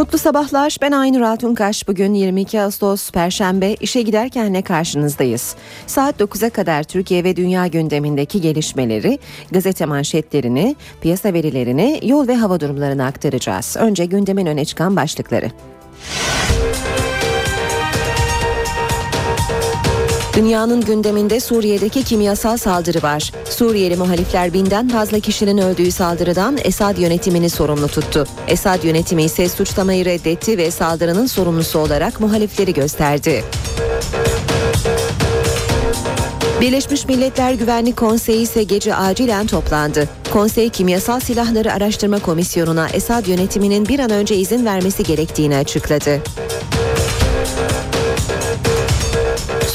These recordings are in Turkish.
Mutlu sabahlar. Ben Aynur Altunkaş. Bugün 22 Ağustos Perşembe işe giderkenle karşınızdayız. Saat 9'a kadar Türkiye ve dünya gündemindeki gelişmeleri, gazete manşetlerini, piyasa verilerini, yol ve hava durumlarını aktaracağız. Önce gündemin öne çıkan başlıkları. Dünyanın gündeminde Suriye'deki kimyasal saldırı var. Suriyeli muhalifler binden fazla kişinin öldüğü saldırıdan Esad yönetimini sorumlu tuttu. Esad yönetimi ise suçlamayı reddetti ve saldırının sorumlusu olarak muhalifleri gösterdi. Birleşmiş Milletler Güvenlik Konseyi ise gece acilen toplandı. Konsey Kimyasal Silahları Araştırma Komisyonu'na Esad yönetiminin bir an önce izin vermesi gerektiğini açıkladı.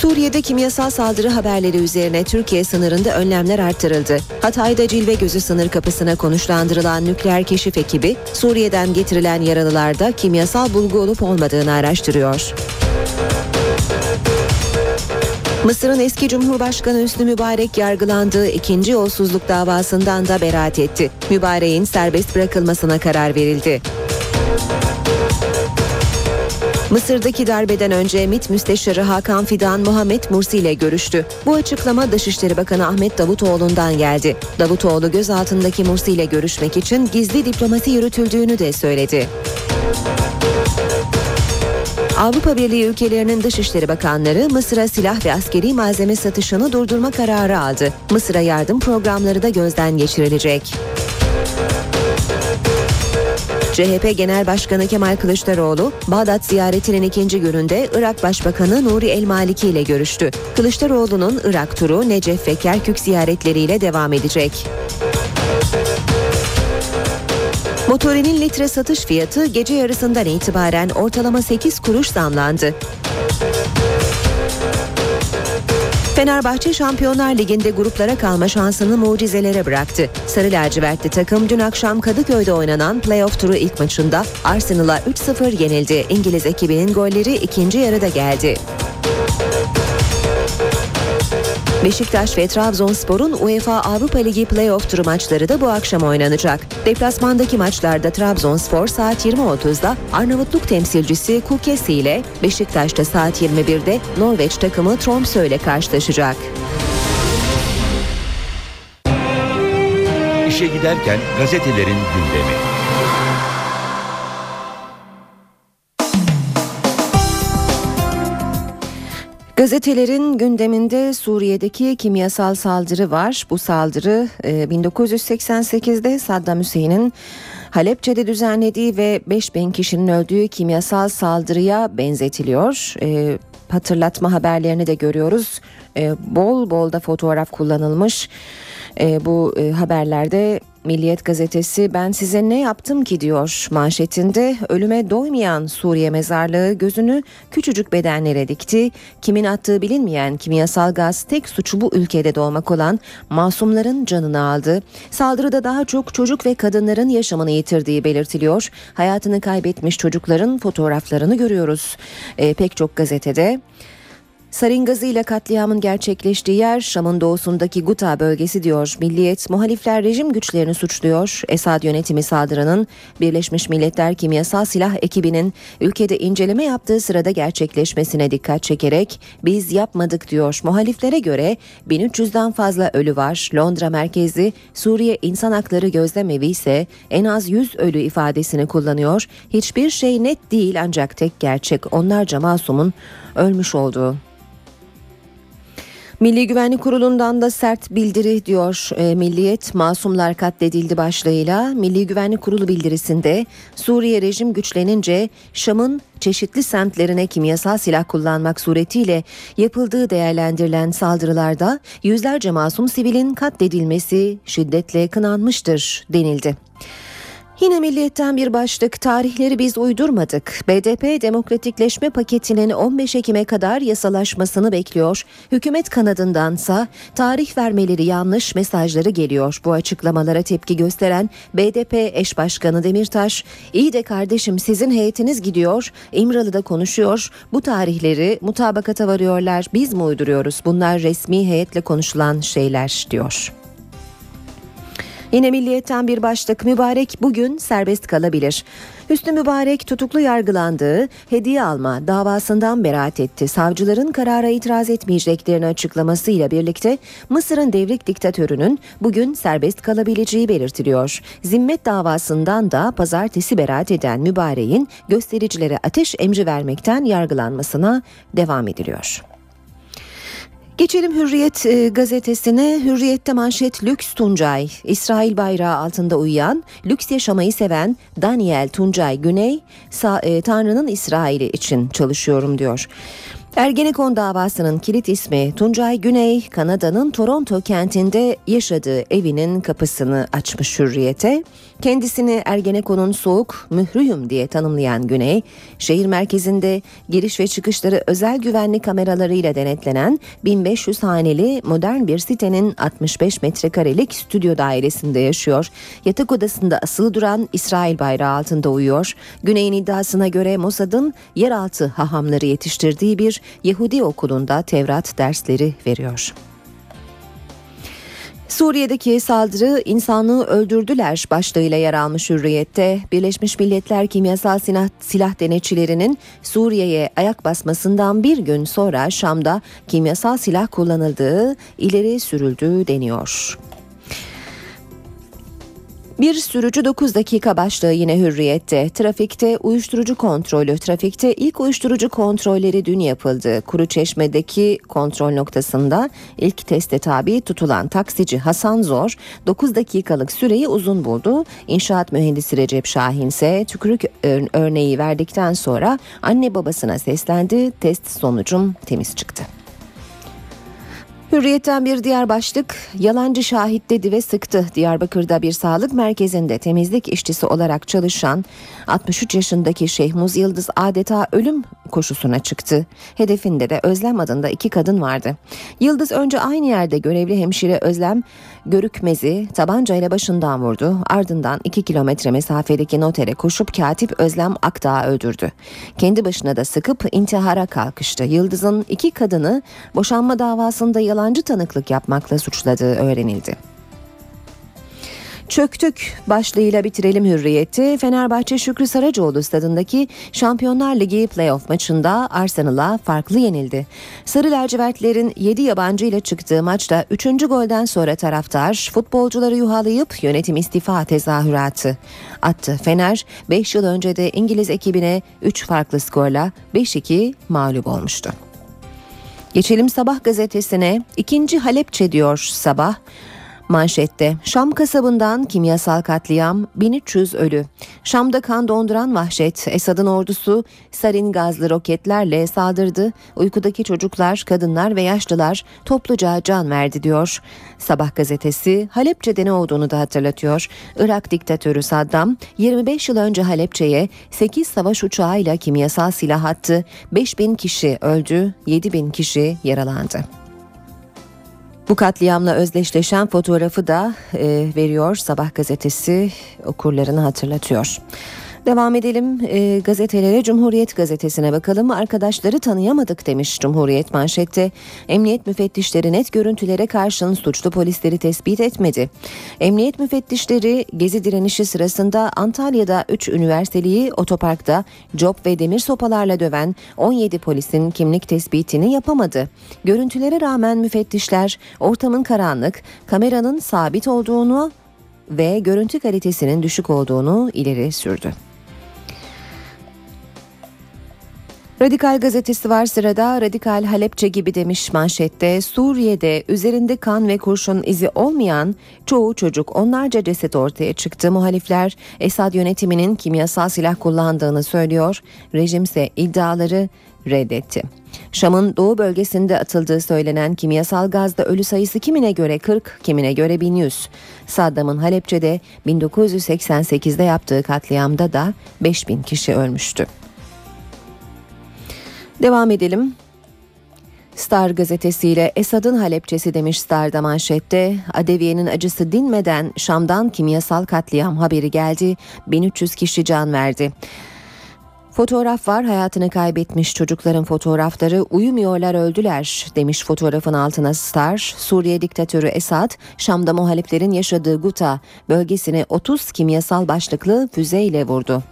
Suriye'de kimyasal saldırı haberleri üzerine Türkiye sınırında önlemler arttırıldı. Hatay'da Cilve Gözü sınır kapısına konuşlandırılan nükleer keşif ekibi Suriye'den getirilen yaralılarda kimyasal bulgu olup olmadığını araştırıyor. Mısır'ın eski Cumhurbaşkanı Hüsnü Mübarek yargılandığı ikinci yolsuzluk davasından da beraat etti. Mübarek'in serbest bırakılmasına karar verildi. Mısır'daki darbeden önce MİT Müsteşarı Hakan Fidan Muhammed Mursi ile görüştü. Bu açıklama Dışişleri Bakanı Ahmet Davutoğlu'ndan geldi. Davutoğlu gözaltındaki Mursi ile görüşmek için gizli diplomasi yürütüldüğünü de söyledi. Avrupa Birliği ülkelerinin Dışişleri Bakanları Mısır'a silah ve askeri malzeme satışını durdurma kararı aldı. Mısır'a yardım programları da gözden geçirilecek. CHP Genel Başkanı Kemal Kılıçdaroğlu, Bağdat ziyaretinin ikinci gününde Irak Başbakanı Nuri El Maliki ile görüştü. Kılıçdaroğlu'nun Irak turu Necef ve Kerkük ziyaretleriyle devam edecek. Motorinin litre satış fiyatı gece yarısından itibaren ortalama 8 kuruş zamlandı. Fenerbahçe Şampiyonlar Ligi'nde gruplara kalma şansını mucizelere bıraktı. Sarı lacivertli takım dün akşam Kadıköy'de oynanan playoff turu ilk maçında Arsenal'a 3-0 yenildi. İngiliz ekibinin golleri ikinci yarıda geldi. Beşiktaş ve Trabzonspor'un UEFA Avrupa Ligi playoff turu maçları da bu akşam oynanacak. Deplasmandaki maçlarda Trabzonspor saat 20.30'da Arnavutluk temsilcisi Kukesi ile Beşiktaş'ta saat 21'de Norveç takımı Tromsø ile karşılaşacak. İşe giderken gazetelerin gündemi. Gazetelerin gündeminde Suriye'deki kimyasal saldırı var. Bu saldırı 1988'de e, Saddam Hüseyin'in Halepçe'de düzenlediği ve 5000 kişinin öldüğü kimyasal saldırıya benzetiliyor. E, hatırlatma haberlerini de görüyoruz. E, bol bol da fotoğraf kullanılmış. Bu haberlerde Milliyet gazetesi ben size ne yaptım ki diyor manşetinde ölüme doymayan Suriye mezarlığı gözünü küçücük bedenlere dikti. Kimin attığı bilinmeyen kimyasal gaz tek suçu bu ülkede doğmak olan masumların canını aldı. Saldırıda daha çok çocuk ve kadınların yaşamını yitirdiği belirtiliyor. Hayatını kaybetmiş çocukların fotoğraflarını görüyoruz e, pek çok gazetede. Sarin gazıyla katliamın gerçekleştiği yer Şam'ın doğusundaki Guta bölgesi diyor. Milliyet muhalifler rejim güçlerini suçluyor. Esad yönetimi saldırının Birleşmiş Milletler Kimyasal Silah ekibinin ülkede inceleme yaptığı sırada gerçekleşmesine dikkat çekerek biz yapmadık diyor. Muhaliflere göre 1300'den fazla ölü var. Londra merkezli Suriye İnsan Hakları Gözlemevi ise en az 100 ölü ifadesini kullanıyor. Hiçbir şey net değil ancak tek gerçek onlarca masumun ölmüş olduğu. Milli Güvenlik Kurulu'ndan da sert bildiri diyor e, Milliyet masumlar katledildi başlığıyla. Milli Güvenlik Kurulu bildirisinde Suriye rejim güçlenince Şam'ın çeşitli semtlerine kimyasal silah kullanmak suretiyle yapıldığı değerlendirilen saldırılarda yüzlerce masum sivilin katledilmesi şiddetle kınanmıştır denildi. Yine milliyetten bir başlık tarihleri biz uydurmadık. BDP demokratikleşme paketinin 15 Ekim'e kadar yasalaşmasını bekliyor. Hükümet kanadındansa tarih vermeleri yanlış mesajları geliyor. Bu açıklamalara tepki gösteren BDP eş başkanı Demirtaş, iyi de kardeşim sizin heyetiniz gidiyor, İmralı'da konuşuyor. Bu tarihleri mutabakata varıyorlar. Biz mi uyduruyoruz? Bunlar resmi heyetle konuşulan şeyler diyor. Yine milliyetten bir başlık mübarek bugün serbest kalabilir. Hüsnü Mübarek tutuklu yargılandığı hediye alma davasından beraat etti. Savcıların karara itiraz etmeyeceklerini açıklamasıyla birlikte Mısır'ın devrik diktatörünün bugün serbest kalabileceği belirtiliyor. Zimmet davasından da pazartesi beraat eden Mübarek'in göstericilere ateş emri vermekten yargılanmasına devam ediliyor. Geçelim Hürriyet e, gazetesine. Hürriyette manşet Lüks Tuncay. İsrail bayrağı altında uyuyan, lüks yaşamayı seven Daniel Tuncay Güney, e, Tanrı'nın İsrail'i için çalışıyorum diyor. Ergenekon davasının kilit ismi Tuncay Güney, Kanada'nın Toronto kentinde yaşadığı evinin kapısını açmış hürriyete. Kendisini Ergenekon'un soğuk mührüyüm diye tanımlayan Güney, şehir merkezinde giriş ve çıkışları özel güvenlik kameralarıyla denetlenen 1500 haneli modern bir sitenin 65 metrekarelik stüdyo dairesinde yaşıyor. Yatak odasında asılı duran İsrail bayrağı altında uyuyor. Güney'in iddiasına göre Mossad'ın yeraltı hahamları yetiştirdiği bir Yahudi okulunda Tevrat dersleri veriyor. Suriye'deki saldırı insanlığı öldürdüler başlığıyla yer almış hürriyette. Birleşmiş Milletler kimyasal silah, silah denetçilerinin Suriye'ye ayak basmasından bir gün sonra Şam'da kimyasal silah kullanıldığı ileri sürüldüğü deniyor. Bir sürücü 9 dakika başlığı yine hürriyette. Trafikte uyuşturucu kontrolü. Trafikte ilk uyuşturucu kontrolleri dün yapıldı. Kuru Çeşme'deki kontrol noktasında ilk teste tabi tutulan taksici Hasan Zor 9 dakikalık süreyi uzun buldu. İnşaat mühendisi Recep Şahin ise tükürük örneği verdikten sonra anne babasına seslendi. Test sonucum temiz çıktı. Hürriyetten bir diğer başlık yalancı şahit dedi ve sıktı. Diyarbakır'da bir sağlık merkezinde temizlik işçisi olarak çalışan 63 yaşındaki Şehmuz Yıldız adeta ölüm koşusuna çıktı. Hedefinde de Özlem adında iki kadın vardı. Yıldız önce aynı yerde görevli hemşire Özlem Görükmez'i tabancayla başından vurdu. Ardından 2 kilometre mesafedeki notere koşup katip Özlem Akdağ'ı öldürdü. Kendi başına da sıkıp intihara kalkıştı. Yıldız'ın iki kadını boşanma davasında yalancı tanıklık yapmakla suçladığı öğrenildi. Çöktük başlığıyla bitirelim hürriyeti. Fenerbahçe Şükrü Saracoğlu stadındaki Şampiyonlar Ligi playoff maçında Arsenal'a farklı yenildi. Sarı lacivertlerin 7 yabancı ile çıktığı maçta 3. golden sonra taraftar futbolcuları yuhalayıp yönetim istifa tezahüratı attı. Fener 5 yıl önce de İngiliz ekibine 3 farklı skorla 5-2 mağlup olmuştu. Geçelim Sabah gazetesine. İkinci Halepçe diyor Sabah. Manşette Şam kasabından kimyasal katliam 1300 ölü. Şam'da kan donduran vahşet Esad'ın ordusu sarin gazlı roketlerle saldırdı. Uykudaki çocuklar, kadınlar ve yaşlılar topluca can verdi diyor. Sabah gazetesi Halepçe'de ne olduğunu da hatırlatıyor. Irak diktatörü Saddam 25 yıl önce Halepçe'ye 8 savaş uçağıyla kimyasal silah attı. 5000 kişi öldü, 7000 kişi yaralandı. Bu katliamla özdeşleşen fotoğrafı da e, veriyor Sabah gazetesi okurlarını hatırlatıyor. Devam edelim e, gazetelere Cumhuriyet gazetesine bakalım. Arkadaşları tanıyamadık demiş Cumhuriyet manşette. Emniyet müfettişleri net görüntülere karşın suçlu polisleri tespit etmedi. Emniyet müfettişleri gezi direnişi sırasında Antalya'da 3 üniversiteliyi otoparkta cop ve demir sopalarla döven 17 polisin kimlik tespitini yapamadı. Görüntülere rağmen müfettişler ortamın karanlık, kameranın sabit olduğunu ve görüntü kalitesinin düşük olduğunu ileri sürdü. Radikal gazetesi var sırada. Radikal Halepçe gibi demiş manşette. Suriye'de üzerinde kan ve kurşun izi olmayan çoğu çocuk onlarca ceset ortaya çıktı. Muhalifler Esad yönetiminin kimyasal silah kullandığını söylüyor. Rejim ise iddiaları reddetti. Şam'ın doğu bölgesinde atıldığı söylenen kimyasal gazda ölü sayısı kimine göre 40, kimine göre 1100. Saddam'ın Halepçe'de 1988'de yaptığı katliamda da 5000 kişi ölmüştü. Devam edelim. Star gazetesiyle Esad'ın Halepçesi demiş Star'da manşette. Adeviye'nin acısı dinmeden Şam'dan kimyasal katliam haberi geldi. 1300 kişi can verdi. Fotoğraf var hayatını kaybetmiş çocukların fotoğrafları uyumuyorlar öldüler demiş fotoğrafın altına Star. Suriye diktatörü Esad Şam'da muhaliflerin yaşadığı Guta bölgesine 30 kimyasal başlıklı füzeyle vurdu.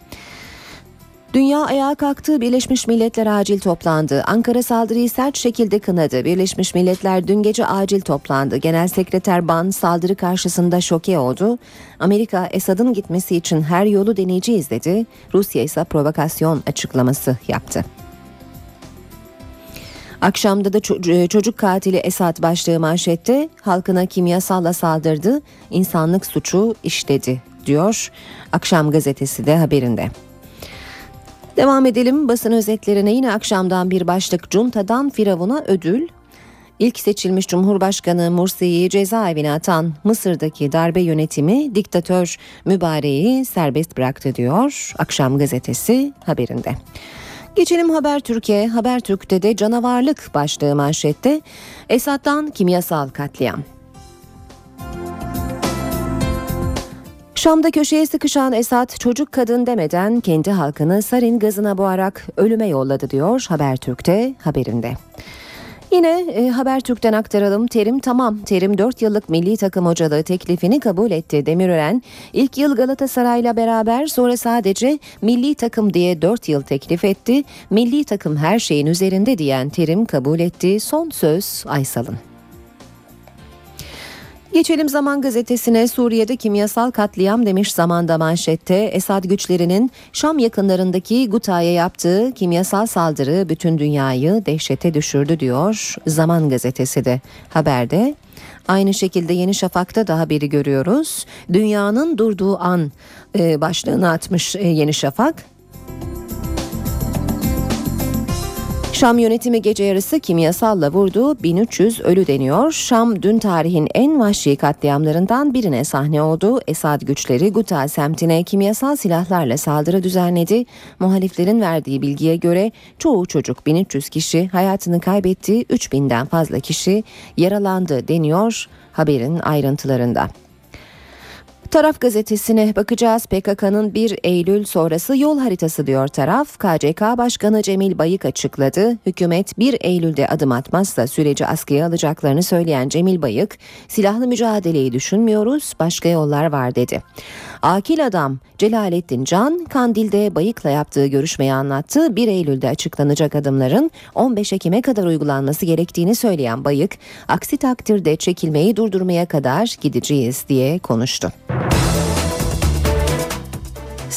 Dünya ayağa kalktı, Birleşmiş Milletler acil toplandı. Ankara saldırıyı sert şekilde kınadı. Birleşmiş Milletler dün gece acil toplandı. Genel Sekreter Ban saldırı karşısında şoke oldu. Amerika Esad'ın gitmesi için her yolu deneyeceğiz dedi. Rusya ise provokasyon açıklaması yaptı. Akşamda da çocuk katili Esad başlığı manşette halkına kimyasalla saldırdı, insanlık suçu işledi diyor. Akşam gazetesi de haberinde. Devam edelim basın özetlerine yine akşamdan bir başlık Cunta'dan Firavun'a ödül. İlk seçilmiş Cumhurbaşkanı Mursi'yi cezaevine atan Mısır'daki darbe yönetimi diktatör Mübareği serbest bıraktı diyor Akşam gazetesi haberinde. Geçelim Haber Türkiye. Haber Türk'te de canavarlık başlığı manşette. Esad'dan kimyasal katliam. Şam'da köşeye sıkışan Esad çocuk kadın demeden kendi halkını sarin gazına boğarak ölüme yolladı diyor Habertürk'te haberinde. Yine e, Habertürk'ten aktaralım. Terim tamam. Terim 4 yıllık milli takım hocalığı teklifini kabul etti. Demirören ilk yıl Galatasaray'la beraber sonra sadece milli takım diye 4 yıl teklif etti. Milli takım her şeyin üzerinde diyen Terim kabul etti. Son söz Aysal'ın. Geçelim Zaman Gazetesi'ne Suriye'de kimyasal katliam demiş zamanda manşette. Esad güçlerinin Şam yakınlarındaki Guta'ya yaptığı kimyasal saldırı bütün dünyayı dehşete düşürdü diyor Zaman Gazetesi de haberde. Aynı şekilde Yeni Şafak'ta da haberi görüyoruz. Dünyanın durduğu an e, başlığını atmış e, Yeni Şafak. Şam yönetimi gece yarısı kimyasalla vurdu 1300 ölü deniyor. Şam dün tarihin en vahşi katliamlarından birine sahne oldu. Esad güçleri Guta semtine kimyasal silahlarla saldırı düzenledi. Muhaliflerin verdiği bilgiye göre çoğu çocuk 1300 kişi hayatını kaybetti 3000'den fazla kişi yaralandı deniyor haberin ayrıntılarında. Taraf gazetesine bakacağız. PKK'nın 1 Eylül sonrası yol haritası diyor taraf. KCK Başkanı Cemil Bayık açıkladı. Hükümet 1 Eylül'de adım atmazsa süreci askıya alacaklarını söyleyen Cemil Bayık, silahlı mücadeleyi düşünmüyoruz, başka yollar var dedi. Akil adam Celalettin Can, Kandil'de Bayık'la yaptığı görüşmeyi anlattı. 1 Eylül'de açıklanacak adımların 15 Ekim'e kadar uygulanması gerektiğini söyleyen Bayık, aksi takdirde çekilmeyi durdurmaya kadar gideceğiz diye konuştu.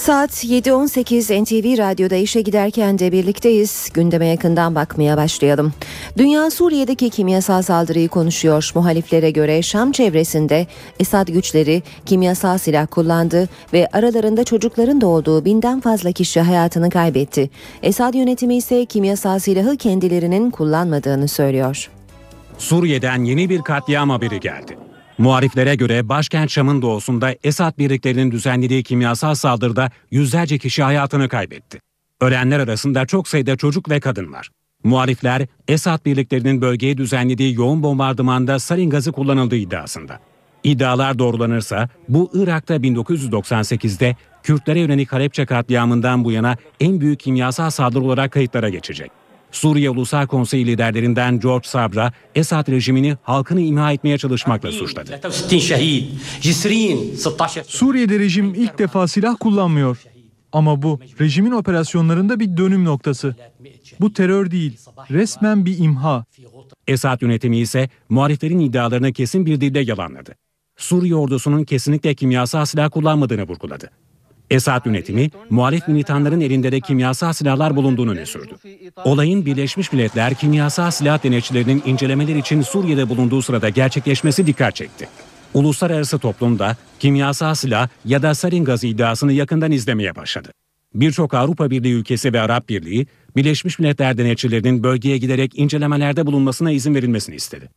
Saat 7.18 NTV Radyo'da işe giderken de birlikteyiz. Gündeme yakından bakmaya başlayalım. Dünya Suriye'deki kimyasal saldırıyı konuşuyor. Muhaliflere göre Şam çevresinde Esad güçleri kimyasal silah kullandı ve aralarında çocukların da olduğu binden fazla kişi hayatını kaybetti. Esad yönetimi ise kimyasal silahı kendilerinin kullanmadığını söylüyor. Suriye'den yeni bir katliam haberi geldi. Muhariflere göre başkent Şam'ın doğusunda Esad birliklerinin düzenlediği kimyasal saldırıda yüzlerce kişi hayatını kaybetti. Ölenler arasında çok sayıda çocuk ve kadın var. Muharifler Esad birliklerinin bölgeye düzenlediği yoğun bombardımanda sarin gazı kullanıldığı iddiasında. İddialar doğrulanırsa bu Irak'ta 1998'de Kürtlere yönelik Halepçe katliamından bu yana en büyük kimyasal saldırı olarak kayıtlara geçecek. Suriye Ulusal Konseyi liderlerinden George Sabra, Esad rejimini halkını imha etmeye çalışmakla suçladı. Suriye'de rejim ilk defa silah kullanmıyor. Ama bu rejimin operasyonlarında bir dönüm noktası. Bu terör değil, resmen bir imha. Esad yönetimi ise muhaliflerin iddialarını kesin bir dille yalanladı. Suriye ordusunun kesinlikle kimyasal silah kullanmadığını vurguladı. Esad yönetimi muhalif militanların elinde de kimyasal silahlar bulunduğunu öne sürdü. Olayın Birleşmiş Milletler kimyasal silah denetçilerinin incelemeler için Suriye'de bulunduğu sırada gerçekleşmesi dikkat çekti. Uluslararası toplumda kimyasal silah ya da sarin gazı iddiasını yakından izlemeye başladı. Birçok Avrupa Birliği ülkesi ve Arap Birliği, Birleşmiş Milletler denetçilerinin bölgeye giderek incelemelerde bulunmasına izin verilmesini istedi.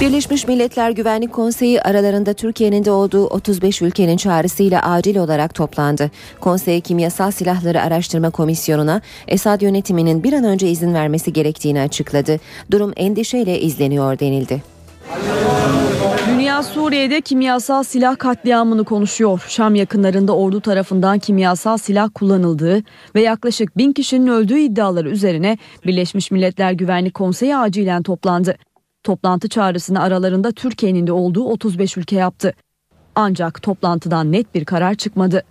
Birleşmiş Milletler Güvenlik Konseyi aralarında Türkiye'nin de olduğu 35 ülkenin çağrısıyla acil olarak toplandı. Konsey Kimyasal Silahları Araştırma Komisyonu'na Esad yönetiminin bir an önce izin vermesi gerektiğini açıkladı. Durum endişeyle izleniyor denildi. Dünya Suriye'de kimyasal silah katliamını konuşuyor. Şam yakınlarında ordu tarafından kimyasal silah kullanıldığı ve yaklaşık bin kişinin öldüğü iddiaları üzerine Birleşmiş Milletler Güvenlik Konseyi acilen toplandı. Toplantı çağrısını aralarında Türkiye'nin de olduğu 35 ülke yaptı. Ancak toplantıdan net bir karar çıkmadı.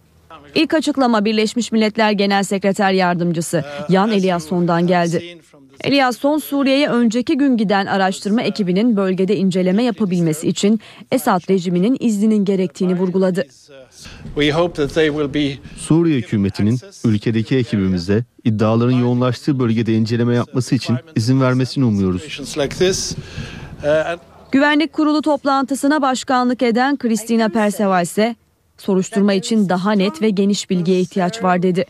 İlk açıklama Birleşmiş Milletler Genel Sekreter Yardımcısı Yan Eliasson'dan geldi. Eliasson Suriye'ye önceki gün giden araştırma ekibinin bölgede inceleme yapabilmesi için Esad rejiminin izninin gerektiğini vurguladı. Suriye hükümetinin ülkedeki ekibimize iddiaların yoğunlaştığı bölgede inceleme yapması için izin vermesini umuyoruz. Güvenlik Kurulu toplantısına başkanlık eden Christina Perseval ise soruşturma için daha net ve geniş bilgiye ihtiyaç var dedi.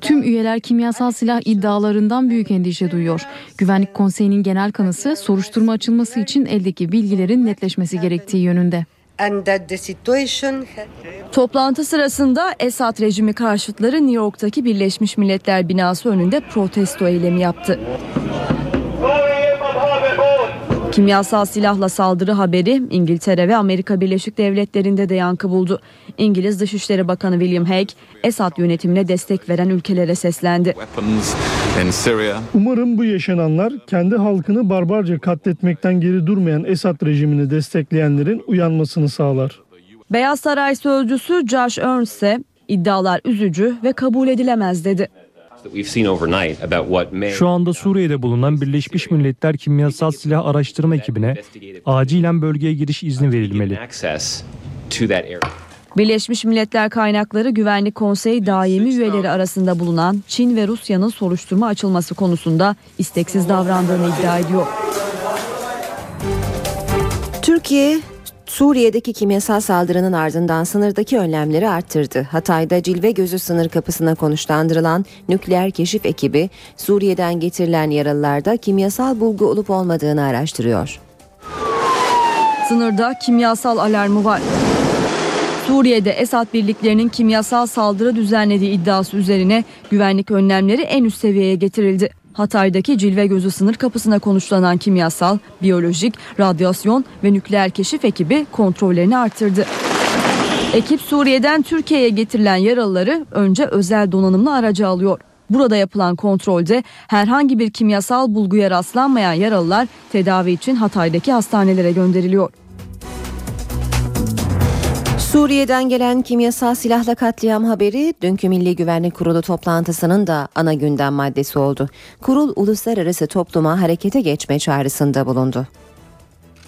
Tüm üyeler kimyasal silah iddialarından büyük endişe duyuyor. Güvenlik Konseyi'nin genel kanısı soruşturma açılması için eldeki bilgilerin netleşmesi gerektiği yönünde. Toplantı sırasında Esad rejimi karşıtları New York'taki Birleşmiş Milletler binası önünde protesto eylemi yaptı. Kimyasal silahla saldırı haberi İngiltere ve Amerika Birleşik Devletleri'nde de yankı buldu. İngiliz Dışişleri Bakanı William Hague, Esad yönetimine destek veren ülkelere seslendi. Umarım bu yaşananlar kendi halkını barbarca katletmekten geri durmayan Esad rejimini destekleyenlerin uyanmasını sağlar. Beyaz Saray sözcüsü Josh Ernst ise iddialar üzücü ve kabul edilemez dedi. Şu anda Suriye'de bulunan Birleşmiş Milletler Kimyasal Silah Araştırma Ekibine acilen bölgeye giriş izni verilmeli. Birleşmiş Milletler Kaynakları Güvenlik Konseyi daimi üyeleri arasında bulunan Çin ve Rusya'nın soruşturma açılması konusunda isteksiz davrandığını iddia ediyor. Türkiye Suriye'deki kimyasal saldırının ardından sınırdaki önlemleri arttırdı. Hatay'da Cilve Gözü sınır kapısına konuşlandırılan nükleer keşif ekibi Suriye'den getirilen yaralılarda kimyasal bulgu olup olmadığını araştırıyor. Sınırda kimyasal alarmı var. Suriye'de Esad birliklerinin kimyasal saldırı düzenlediği iddiası üzerine güvenlik önlemleri en üst seviyeye getirildi. Hatay'daki Cilve Gözü sınır kapısına konuşlanan kimyasal, biyolojik, radyasyon ve nükleer keşif ekibi kontrollerini artırdı. Ekip Suriye'den Türkiye'ye getirilen yaralıları önce özel donanımlı araca alıyor. Burada yapılan kontrolde herhangi bir kimyasal bulguya rastlanmayan yaralılar tedavi için Hatay'daki hastanelere gönderiliyor. Suriye'den gelen kimyasal silahla katliam haberi dünkü Milli Güvenlik Kurulu toplantısının da ana gündem maddesi oldu. Kurul uluslararası topluma harekete geçme çağrısında bulundu.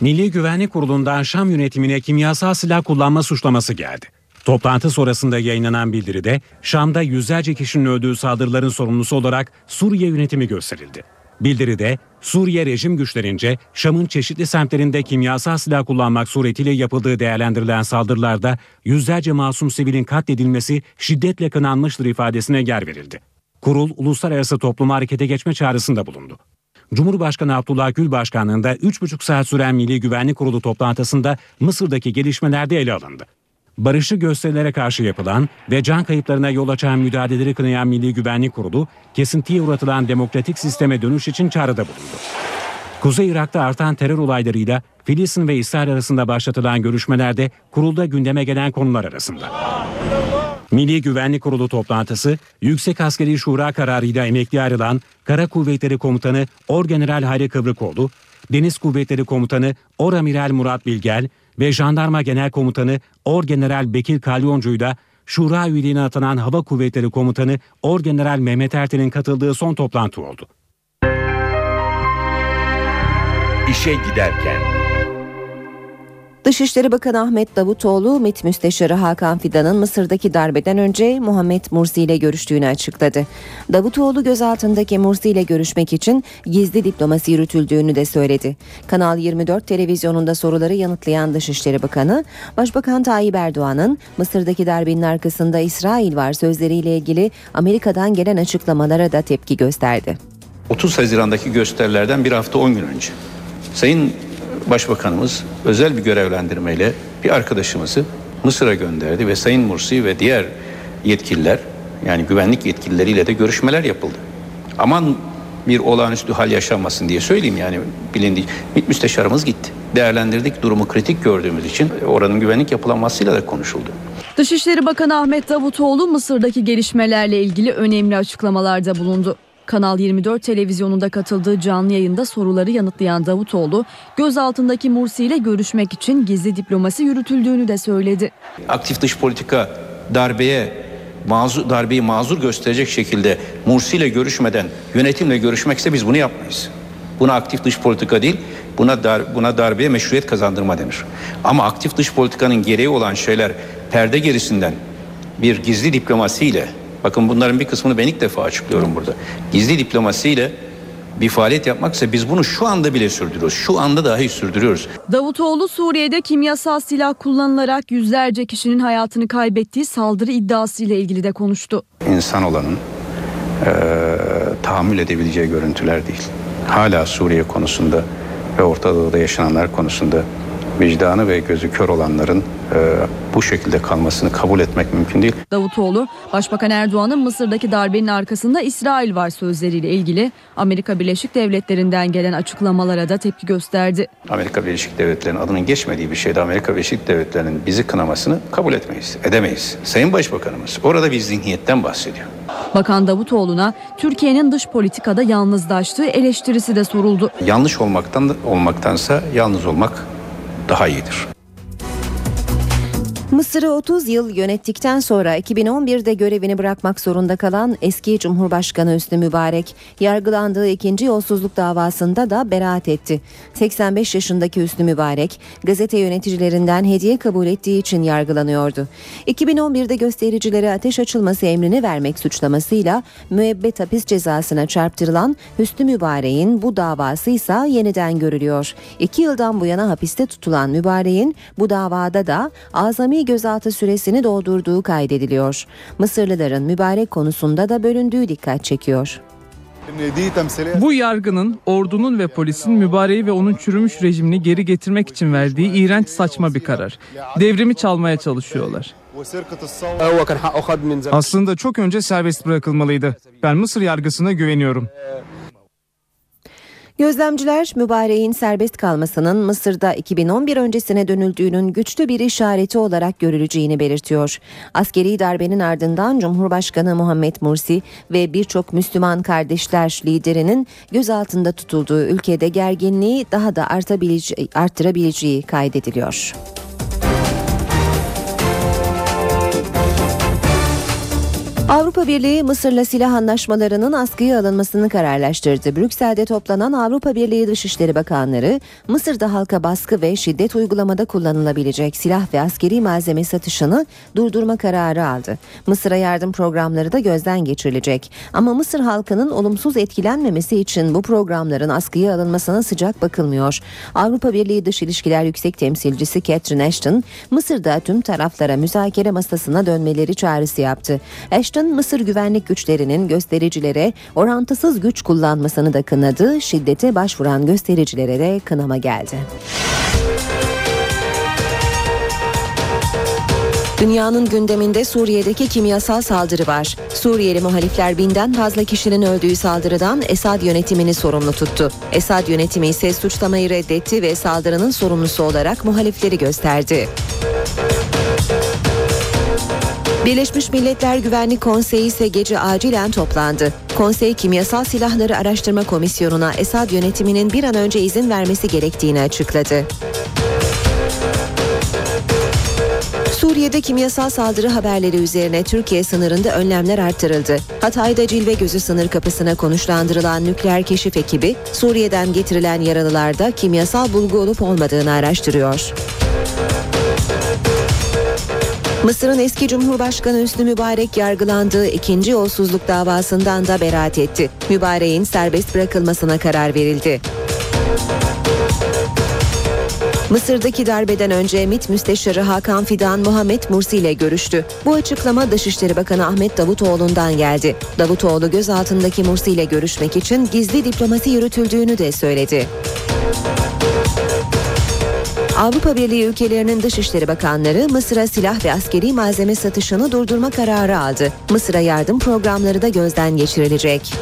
Milli Güvenlik Kurulu'ndan Şam yönetimine kimyasal silah kullanma suçlaması geldi. Toplantı sonrasında yayınlanan bildiride Şam'da yüzlerce kişinin öldüğü saldırıların sorumlusu olarak Suriye yönetimi gösterildi. Bildiride Suriye rejim güçlerince Şam'ın çeşitli semtlerinde kimyasal silah kullanmak suretiyle yapıldığı değerlendirilen saldırılarda yüzlerce masum sivilin katledilmesi şiddetle kınanmıştır ifadesine yer verildi. Kurul uluslararası topluma harekete geçme çağrısında bulundu. Cumhurbaşkanı Abdullah Gül başkanlığında 3,5 saat süren Milli Güvenlik Kurulu toplantısında Mısır'daki gelişmelerde ele alındı. Barışçı gösterilere karşı yapılan ve can kayıplarına yol açan müdahaleleri kınayan Milli Güvenlik Kurulu, kesintiye uğratılan demokratik sisteme dönüş için çağrıda bulundu. Kuzey Irak'ta artan terör olaylarıyla Filistin ve İsrail arasında başlatılan görüşmelerde kurulda gündeme gelen konular arasında. Milli Güvenlik Kurulu toplantısı, Yüksek Askeri Şura kararıyla emekli ayrılan Kara Kuvvetleri Komutanı Orgeneral Hayri Kıvrıkoğlu, Deniz Kuvvetleri Komutanı Oramiral Murat Bilgel ve Jandarma Genel Komutanı Orgeneral Bekir Kalyoncu'yu da Şura üyeliğine atanan Hava Kuvvetleri Komutanı Orgeneral Mehmet Erten'in katıldığı son toplantı oldu. İşe giderken Dışişleri Bakanı Ahmet Davutoğlu, MİT Müsteşarı Hakan Fidan'ın Mısır'daki darbeden önce Muhammed Mursi ile görüştüğünü açıkladı. Davutoğlu gözaltındaki Mursi ile görüşmek için gizli diplomasi yürütüldüğünü de söyledi. Kanal 24 televizyonunda soruları yanıtlayan Dışişleri Bakanı, Başbakan Tayyip Erdoğan'ın Mısır'daki darbenin arkasında İsrail var sözleriyle ilgili Amerika'dan gelen açıklamalara da tepki gösterdi. 30 Haziran'daki gösterilerden bir hafta 10 gün önce Sayın Başbakanımız özel bir görevlendirmeyle bir arkadaşımızı Mısır'a gönderdi ve Sayın Mursi ve diğer yetkililer yani güvenlik yetkilileriyle de görüşmeler yapıldı. Aman bir olağanüstü hal yaşanmasın diye söyleyeyim yani bilindiği müsteşarımız gitti. Değerlendirdik durumu kritik gördüğümüz için oranın güvenlik yapılanmasıyla da konuşuldu. Dışişleri Bakanı Ahmet Davutoğlu Mısır'daki gelişmelerle ilgili önemli açıklamalarda bulundu. Kanal 24 televizyonunda katıldığı canlı yayında soruları yanıtlayan Davutoğlu, gözaltındaki Mursi ile görüşmek için gizli diplomasi yürütüldüğünü de söyledi. Aktif dış politika darbeye mazur, darbeyi mazur gösterecek şekilde Mursi ile görüşmeden yönetimle görüşmekse biz bunu yapmayız. Buna aktif dış politika değil, buna dar, buna darbeye meşruiyet kazandırma denir. Ama aktif dış politikanın gereği olan şeyler perde gerisinden bir gizli diplomasiyle Bakın bunların bir kısmını ben ilk defa açıklıyorum burada. Gizli diplomasiyle bir faaliyet yapmaksa biz bunu şu anda bile sürdürüyoruz. Şu anda dahi sürdürüyoruz. Davutoğlu Suriye'de kimyasal silah kullanılarak yüzlerce kişinin hayatını kaybettiği saldırı iddiası ile ilgili de konuştu. İnsan olanın e, tahammül edebileceği görüntüler değil. Hala Suriye konusunda ve Orta Doğu'da yaşananlar konusunda vicdanı ve gözü kör olanların e, bu şekilde kalmasını kabul etmek mümkün değil. Davutoğlu, Başbakan Erdoğan'ın Mısır'daki darbenin arkasında İsrail var sözleriyle ilgili Amerika Birleşik Devletleri'nden gelen açıklamalara da tepki gösterdi. Amerika Birleşik Devletleri'nin adının geçmediği bir şeyde Amerika Birleşik Devletleri'nin bizi kınamasını kabul etmeyiz, edemeyiz. Sayın Başbakanımız orada bir zihniyetten bahsediyor. Bakan Davutoğlu'na Türkiye'nin dış politikada yalnızlaştığı eleştirisi de soruldu. Yanlış olmaktan olmaktansa yalnız olmak daha iyidir. Mısır'ı 30 yıl yönettikten sonra 2011'de görevini bırakmak zorunda kalan eski Cumhurbaşkanı Hüsnü Mübarek yargılandığı ikinci yolsuzluk davasında da beraat etti. 85 yaşındaki Hüsnü Mübarek gazete yöneticilerinden hediye kabul ettiği için yargılanıyordu. 2011'de göstericilere ateş açılması emrini vermek suçlamasıyla müebbet hapis cezasına çarptırılan Hüsnü Mübarek'in bu davası ise yeniden görülüyor. İki yıldan bu yana hapiste tutulan Mübarek'in bu davada da azami gözaltı süresini doldurduğu kaydediliyor. Mısırlıların mübarek konusunda da bölündüğü dikkat çekiyor. Bu yargının ordunun ve polisin mübareği ve onun çürümüş rejimini geri getirmek için verdiği iğrenç saçma bir karar. Devrimi çalmaya çalışıyorlar. Aslında çok önce serbest bırakılmalıydı. Ben Mısır yargısına güveniyorum. Gözlemciler mübareğin serbest kalmasının Mısır'da 2011 öncesine dönüldüğünün güçlü bir işareti olarak görüleceğini belirtiyor. Askeri darbenin ardından Cumhurbaşkanı Muhammed Mursi ve birçok Müslüman kardeşler liderinin gözaltında tutulduğu ülkede gerginliği daha da artabileceği, arttırabileceği kaydediliyor. Avrupa Birliği Mısır'la silah anlaşmalarının askıya alınmasını kararlaştırdı. Brüksel'de toplanan Avrupa Birliği Dışişleri Bakanları Mısır'da halka baskı ve şiddet uygulamada kullanılabilecek silah ve askeri malzeme satışını durdurma kararı aldı. Mısır'a yardım programları da gözden geçirilecek. Ama Mısır halkının olumsuz etkilenmemesi için bu programların askıya alınmasına sıcak bakılmıyor. Avrupa Birliği Dış İlişkiler Yüksek Temsilcisi Catherine Ashton, Mısır'da tüm taraflara müzakere masasına dönmeleri çağrısı yaptı. Ashton Ashton Mısır güvenlik güçlerinin göstericilere orantısız güç kullanmasını da kınadı, şiddete başvuran göstericilere de kınama geldi. Dünyanın gündeminde Suriye'deki kimyasal saldırı var. Suriyeli muhalifler binden fazla kişinin öldüğü saldırıdan Esad yönetimini sorumlu tuttu. Esad yönetimi ise suçlamayı reddetti ve saldırının sorumlusu olarak muhalifleri gösterdi. Birleşmiş Milletler Güvenlik Konseyi ise gece acilen toplandı. Konsey Kimyasal Silahları Araştırma Komisyonu'na Esad yönetiminin bir an önce izin vermesi gerektiğini açıkladı. Suriye'de kimyasal saldırı haberleri üzerine Türkiye sınırında önlemler arttırıldı. Hatay'da Cilve Gözü sınır kapısına konuşlandırılan nükleer keşif ekibi Suriye'den getirilen yaralılarda kimyasal bulgu olup olmadığını araştırıyor. Mısır'ın eski Cumhurbaşkanı Hüsnü Mübarek yargılandığı ikinci yolsuzluk davasından da beraat etti. Mübarek'in serbest bırakılmasına karar verildi. Mısır'daki darbeden önce MİT Müsteşarı Hakan Fidan Muhammed Mursi ile görüştü. Bu açıklama Dışişleri Bakanı Ahmet Davutoğlu'ndan geldi. Davutoğlu gözaltındaki Mursi ile görüşmek için gizli diplomasi yürütüldüğünü de söyledi. Avrupa Birliği ülkelerinin Dışişleri Bakanları Mısır'a silah ve askeri malzeme satışını durdurma kararı aldı. Mısır'a yardım programları da gözden geçirilecek.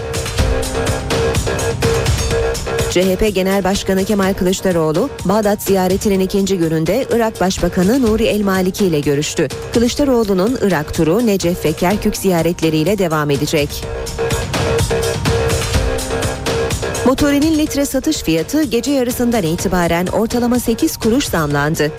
CHP Genel Başkanı Kemal Kılıçdaroğlu, Bağdat ziyaretinin ikinci gününde Irak Başbakanı Nuri El Maliki ile görüştü. Kılıçdaroğlu'nun Irak turu Necef ve Kerkük ziyaretleriyle devam edecek. Motorinin litre satış fiyatı gece yarısından itibaren ortalama 8 kuruş zamlandı.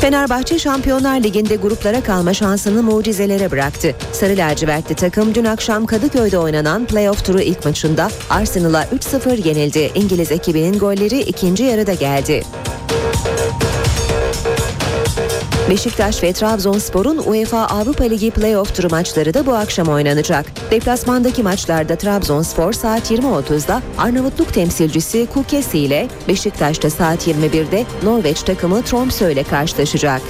Fenerbahçe Şampiyonlar Ligi'nde gruplara kalma şansını mucizelere bıraktı. Sarı lacivertli takım dün akşam Kadıköy'de oynanan playoff turu ilk maçında Arsenal'a 3-0 yenildi. İngiliz ekibinin golleri ikinci yarıda geldi. Beşiktaş ve Trabzonspor'un UEFA Avrupa Ligi playoff turu maçları da bu akşam oynanacak. Deplasmandaki maçlarda Trabzonspor saat 20.30'da Arnavutluk temsilcisi Kukesi ile Beşiktaş'ta saat 21'de Norveç takımı Tromsø ile karşılaşacak.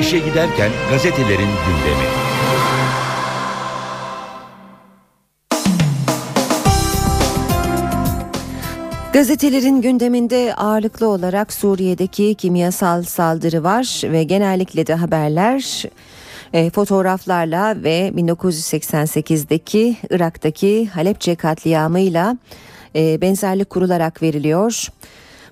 İşe giderken gazetelerin gündemi. Gazetelerin gündeminde ağırlıklı olarak Suriye'deki kimyasal saldırı var ve genellikle de haberler e, fotoğraflarla ve 1988'deki Irak'taki Halepçe katliamıyla e, benzerlik kurularak veriliyor.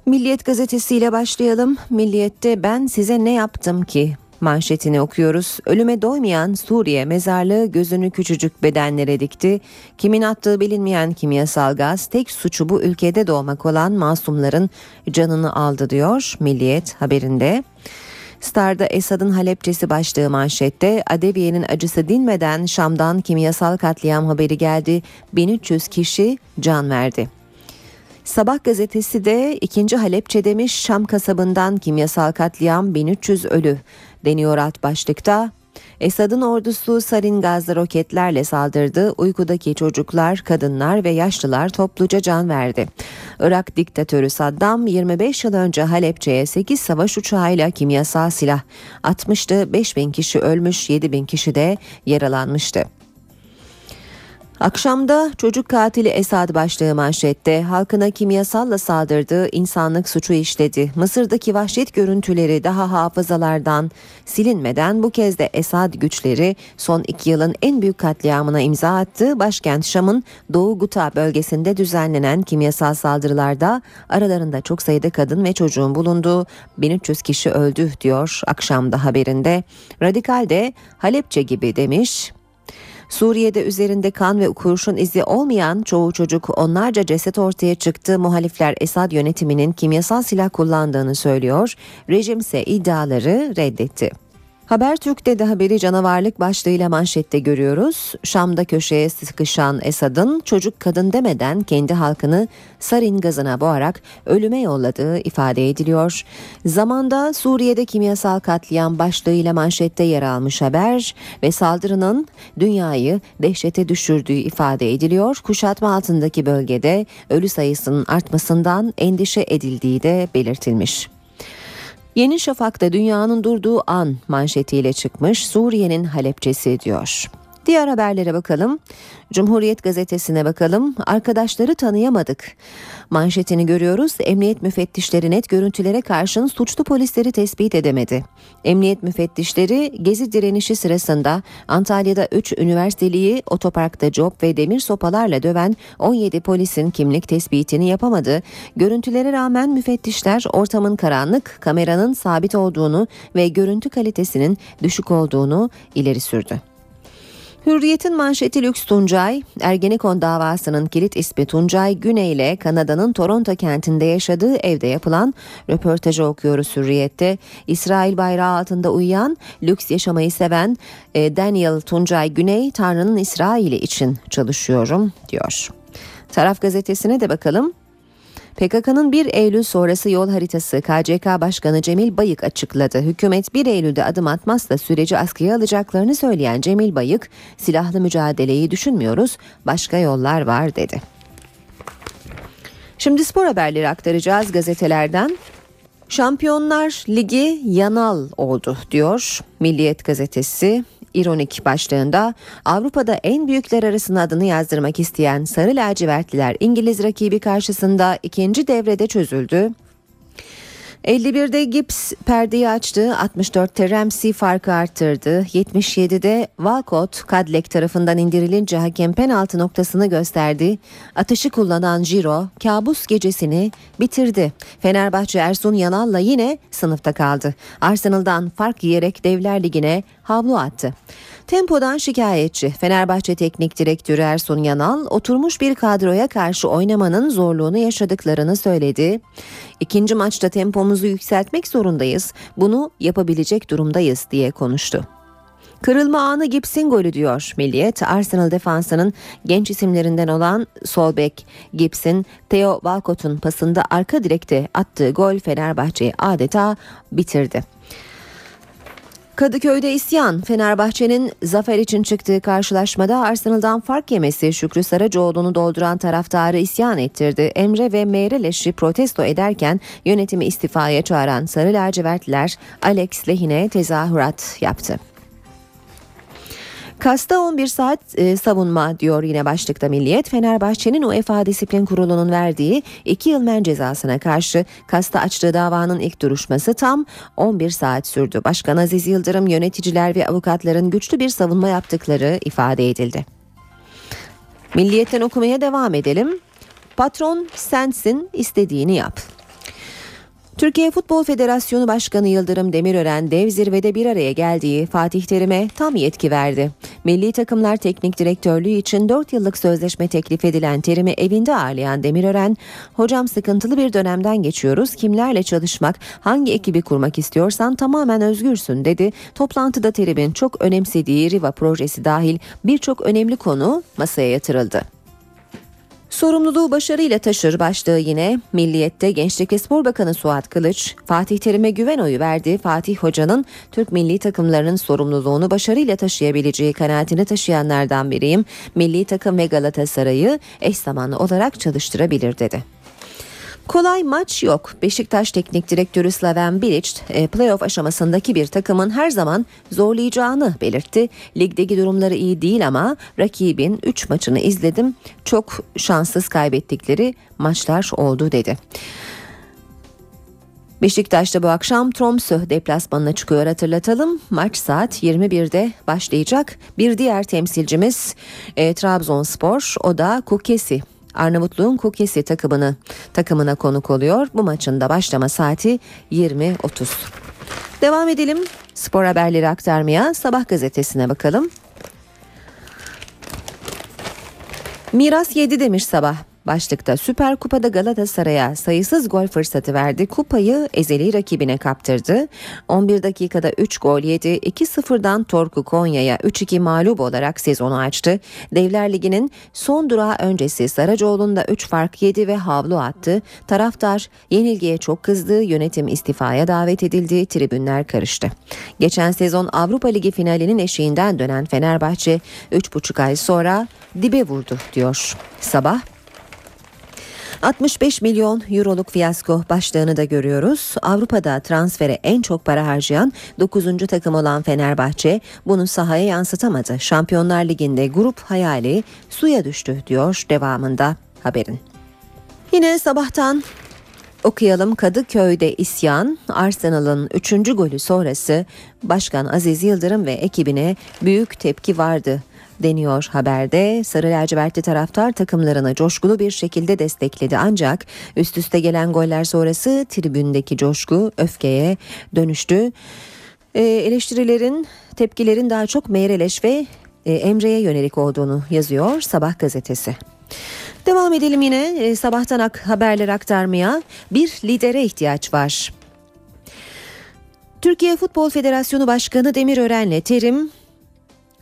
Milliyet gazetesiyle başlayalım. Milliyet'te ben size ne yaptım ki manşetini okuyoruz. Ölüme doymayan Suriye mezarlığı gözünü küçücük bedenlere dikti. Kimin attığı bilinmeyen kimyasal gaz tek suçu bu ülkede doğmak olan masumların canını aldı diyor Milliyet haberinde. Star'da Esad'ın Halepçesi başlığı manşette Adeviye'nin acısı dinmeden Şam'dan kimyasal katliam haberi geldi. 1300 kişi can verdi. Sabah gazetesi de ikinci Halepçe demiş Şam kasabından kimyasal katliam 1300 ölü deniyor alt başlıkta. Esad'ın ordusu sarin gazlı roketlerle saldırdı. Uykudaki çocuklar, kadınlar ve yaşlılar topluca can verdi. Irak diktatörü Saddam 25 yıl önce Halepçe'ye 8 savaş uçağıyla kimyasal silah atmıştı. 5000 kişi ölmüş, 7000 kişi de yaralanmıştı. Akşamda çocuk katili Esad başlığı manşette halkına kimyasalla saldırdığı insanlık suçu işledi. Mısır'daki vahşet görüntüleri daha hafızalardan silinmeden bu kez de Esad güçleri son iki yılın en büyük katliamına imza attı. Başkent Şam'ın Doğu Guta bölgesinde düzenlenen kimyasal saldırılarda aralarında çok sayıda kadın ve çocuğun bulunduğu 1300 kişi öldü diyor akşamda haberinde. Radikal de Halepçe gibi demiş. Suriye'de üzerinde kan ve kurşun izi olmayan çoğu çocuk onlarca ceset ortaya çıktı. Muhalifler Esad yönetiminin kimyasal silah kullandığını söylüyor. Rejim ise iddiaları reddetti. Habertürk'te de haberi canavarlık başlığıyla manşette görüyoruz. Şam'da köşeye sıkışan Esad'ın çocuk kadın demeden kendi halkını sarin gazına boğarak ölüme yolladığı ifade ediliyor. Zamanda Suriye'de kimyasal katliam başlığıyla manşette yer almış haber ve saldırının dünyayı dehşete düşürdüğü ifade ediliyor. Kuşatma altındaki bölgede ölü sayısının artmasından endişe edildiği de belirtilmiş. Yeni Şafak'ta dünyanın durduğu an manşetiyle çıkmış Suriye'nin Halepçesi diyor. Diğer haberlere bakalım. Cumhuriyet gazetesine bakalım. Arkadaşları tanıyamadık. Manşetini görüyoruz. Emniyet müfettişleri net görüntülere karşın suçlu polisleri tespit edemedi. Emniyet müfettişleri gezi direnişi sırasında Antalya'da 3 üniversiteliyi otoparkta cop ve demir sopalarla döven 17 polisin kimlik tespitini yapamadı. Görüntülere rağmen müfettişler ortamın karanlık, kameranın sabit olduğunu ve görüntü kalitesinin düşük olduğunu ileri sürdü. Hürriyet'in manşeti Lüks Tuncay, Ergenekon davasının kilit ismi Tuncay Güney ile Kanada'nın Toronto kentinde yaşadığı evde yapılan röportajı okuyoruz Hürriyet'te. İsrail bayrağı altında uyuyan, lüks yaşamayı seven e, Daniel Tuncay Güney, Tanrı'nın İsrail'i için çalışıyorum diyor. Taraf gazetesine de bakalım. PKK'nın 1 Eylül sonrası yol haritası KCK Başkanı Cemil Bayık açıkladı. Hükümet 1 Eylül'de adım atmazsa süreci askıya alacaklarını söyleyen Cemil Bayık, silahlı mücadeleyi düşünmüyoruz, başka yollar var dedi. Şimdi spor haberleri aktaracağız gazetelerden. Şampiyonlar Ligi yanal oldu diyor Milliyet gazetesi ironik başlığında Avrupa'da en büyükler arasında adını yazdırmak isteyen Sarı Lacivertliler İngiliz rakibi karşısında ikinci devrede çözüldü. 51'de Gibbs perdeyi açtı, 64'te Ramsey farkı arttırdı, 77'de Walcott Kadlek tarafından indirilince hakem penaltı noktasını gösterdi. Atışı kullanan Giro kabus gecesini bitirdi. Fenerbahçe Ersun Yanal'la yine sınıfta kaldı. Arsenal'dan fark yiyerek Devler Ligi'ne havlu attı. Tempodan şikayetçi Fenerbahçe Teknik Direktörü Ersun Yanal oturmuş bir kadroya karşı oynamanın zorluğunu yaşadıklarını söyledi. İkinci maçta tempomuzu yükseltmek zorundayız. Bunu yapabilecek durumdayız diye konuştu. Kırılma anı Gibson golü diyor Milliyet. Arsenal defansının genç isimlerinden olan Solbek Gibson, Theo Walcott'un pasında arka direkte attığı gol Fenerbahçe'yi adeta bitirdi. Kadıköy'de isyan. Fenerbahçe'nin zafer için çıktığı karşılaşmada Arsenal'dan fark yemesi Şükrü Saracoğlu'nu dolduran taraftarı isyan ettirdi. Emre ve Meyreleş'i protesto ederken yönetimi istifaya çağıran Sarı Lacivertliler Alex lehine tezahürat yaptı. Kasta 11 saat e, savunma diyor yine başlıkta Milliyet. Fenerbahçe'nin UEFA Disiplin Kurulu'nun verdiği 2 yıl men cezasına karşı Kasta açtığı davanın ilk duruşması tam 11 saat sürdü. Başkan Aziz Yıldırım yöneticiler ve avukatların güçlü bir savunma yaptıkları ifade edildi. Milliyetten okumaya devam edelim. Patron sensin istediğini yap. Türkiye Futbol Federasyonu Başkanı Yıldırım Demirören dev zirvede bir araya geldiği Fatih Terim'e tam yetki verdi. Milli takımlar teknik direktörlüğü için 4 yıllık sözleşme teklif edilen Terim'i evinde ağırlayan Demirören, "Hocam sıkıntılı bir dönemden geçiyoruz. Kimlerle çalışmak, hangi ekibi kurmak istiyorsan tamamen özgürsün." dedi. Toplantıda Terim'in çok önemsediği Riva projesi dahil birçok önemli konu masaya yatırıldı. Sorumluluğu başarıyla taşır başlığı yine Milliyet'te Gençlik ve Spor Bakanı Suat Kılıç, Fatih Terim'e güven oyu verdi. Fatih Hoca'nın Türk milli takımlarının sorumluluğunu başarıyla taşıyabileceği kanaatini taşıyanlardan biriyim. Milli takım ve Galatasaray'ı eş zamanlı olarak çalıştırabilir dedi. Kolay maç yok. Beşiktaş Teknik Direktörü Slaven Bilic e, playoff aşamasındaki bir takımın her zaman zorlayacağını belirtti. Ligdeki durumları iyi değil ama rakibin 3 maçını izledim. Çok şanssız kaybettikleri maçlar oldu dedi. Beşiktaş'ta bu akşam Tromsø deplasmanına çıkıyor hatırlatalım. Maç saat 21'de başlayacak. Bir diğer temsilcimiz e, Trabzonspor o da Kukesi Arnavutluğun Kukesi takımını takımına konuk oluyor. Bu maçın da başlama saati 20.30. Devam edelim spor haberleri aktarmaya. Sabah gazetesine bakalım. Miras 7 demiş sabah. Başlıkta Süper Kupa'da Galatasaray'a sayısız gol fırsatı verdi. Kupayı ezeli rakibine kaptırdı. 11 dakikada 3 gol yedi. 2-0'dan Torku Konya'ya 3-2 mağlup olarak sezonu açtı. Devler Ligi'nin son durağı öncesi Saracoğlu'nda 3 fark yedi ve havlu attı. Taraftar yenilgiye çok kızdı. Yönetim istifaya davet edildi. Tribünler karıştı. Geçen sezon Avrupa Ligi finalinin eşiğinden dönen Fenerbahçe 3,5 ay sonra dibe vurdu diyor. Sabah 65 milyon euroluk fiyasko başlığını da görüyoruz. Avrupa'da transfere en çok para harcayan 9. takım olan Fenerbahçe bunu sahaya yansıtamadı. Şampiyonlar Ligi'nde grup hayali suya düştü diyor devamında haberin. Yine sabahtan Okuyalım Kadıköy'de isyan, Arsenal'ın 3. golü sonrası Başkan Aziz Yıldırım ve ekibine büyük tepki vardı deniyor haberde. Sarı lacivertli taraftar takımlarını coşkulu bir şekilde destekledi ancak üst üste gelen goller sonrası tribündeki coşku öfkeye dönüştü. E, eleştirilerin, tepkilerin daha çok Meyreleş ve e, Emre'ye yönelik olduğunu yazıyor Sabah gazetesi. Devam edelim yine e, sabahtan haberler aktarmaya. Bir lidere ihtiyaç var. Türkiye Futbol Federasyonu Başkanı Demirören'le Terim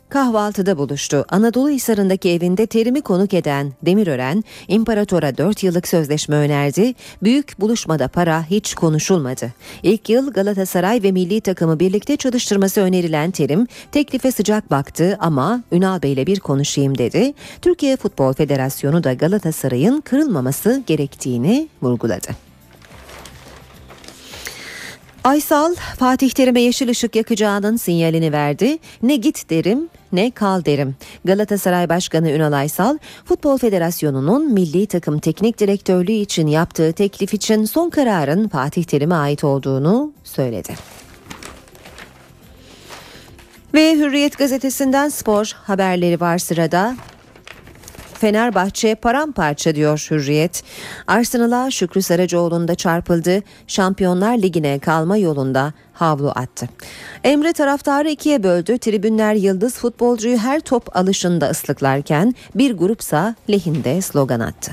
kahvaltıda buluştu. Anadolu Hisarı'ndaki evinde terimi konuk eden Demirören, imparatora 4 yıllık sözleşme önerdi. Büyük buluşmada para hiç konuşulmadı. İlk yıl Galatasaray ve milli takımı birlikte çalıştırması önerilen Terim teklife sıcak baktı ama Ünal Bey'le bir konuşayım dedi. Türkiye Futbol Federasyonu da Galatasaray'ın kırılmaması gerektiğini vurguladı. Aysal Fatih Terim'e yeşil ışık yakacağının sinyalini verdi. Ne git derim ne kal derim. Galatasaray Başkanı Ünal Aysal, Futbol Federasyonu'nun milli takım teknik direktörlüğü için yaptığı teklif için son kararın Fatih Terim'e ait olduğunu söyledi. Ve Hürriyet gazetesinden spor haberleri var sırada. Fenerbahçe paramparça diyor Hürriyet. Arsenal'a Şükrü Saracoğlu'nda çarpıldı. Şampiyonlar Ligi'ne kalma yolunda havlu attı. Emre taraftarı ikiye böldü. Tribünler yıldız futbolcuyu her top alışında ıslıklarken bir grupsa lehinde slogan attı.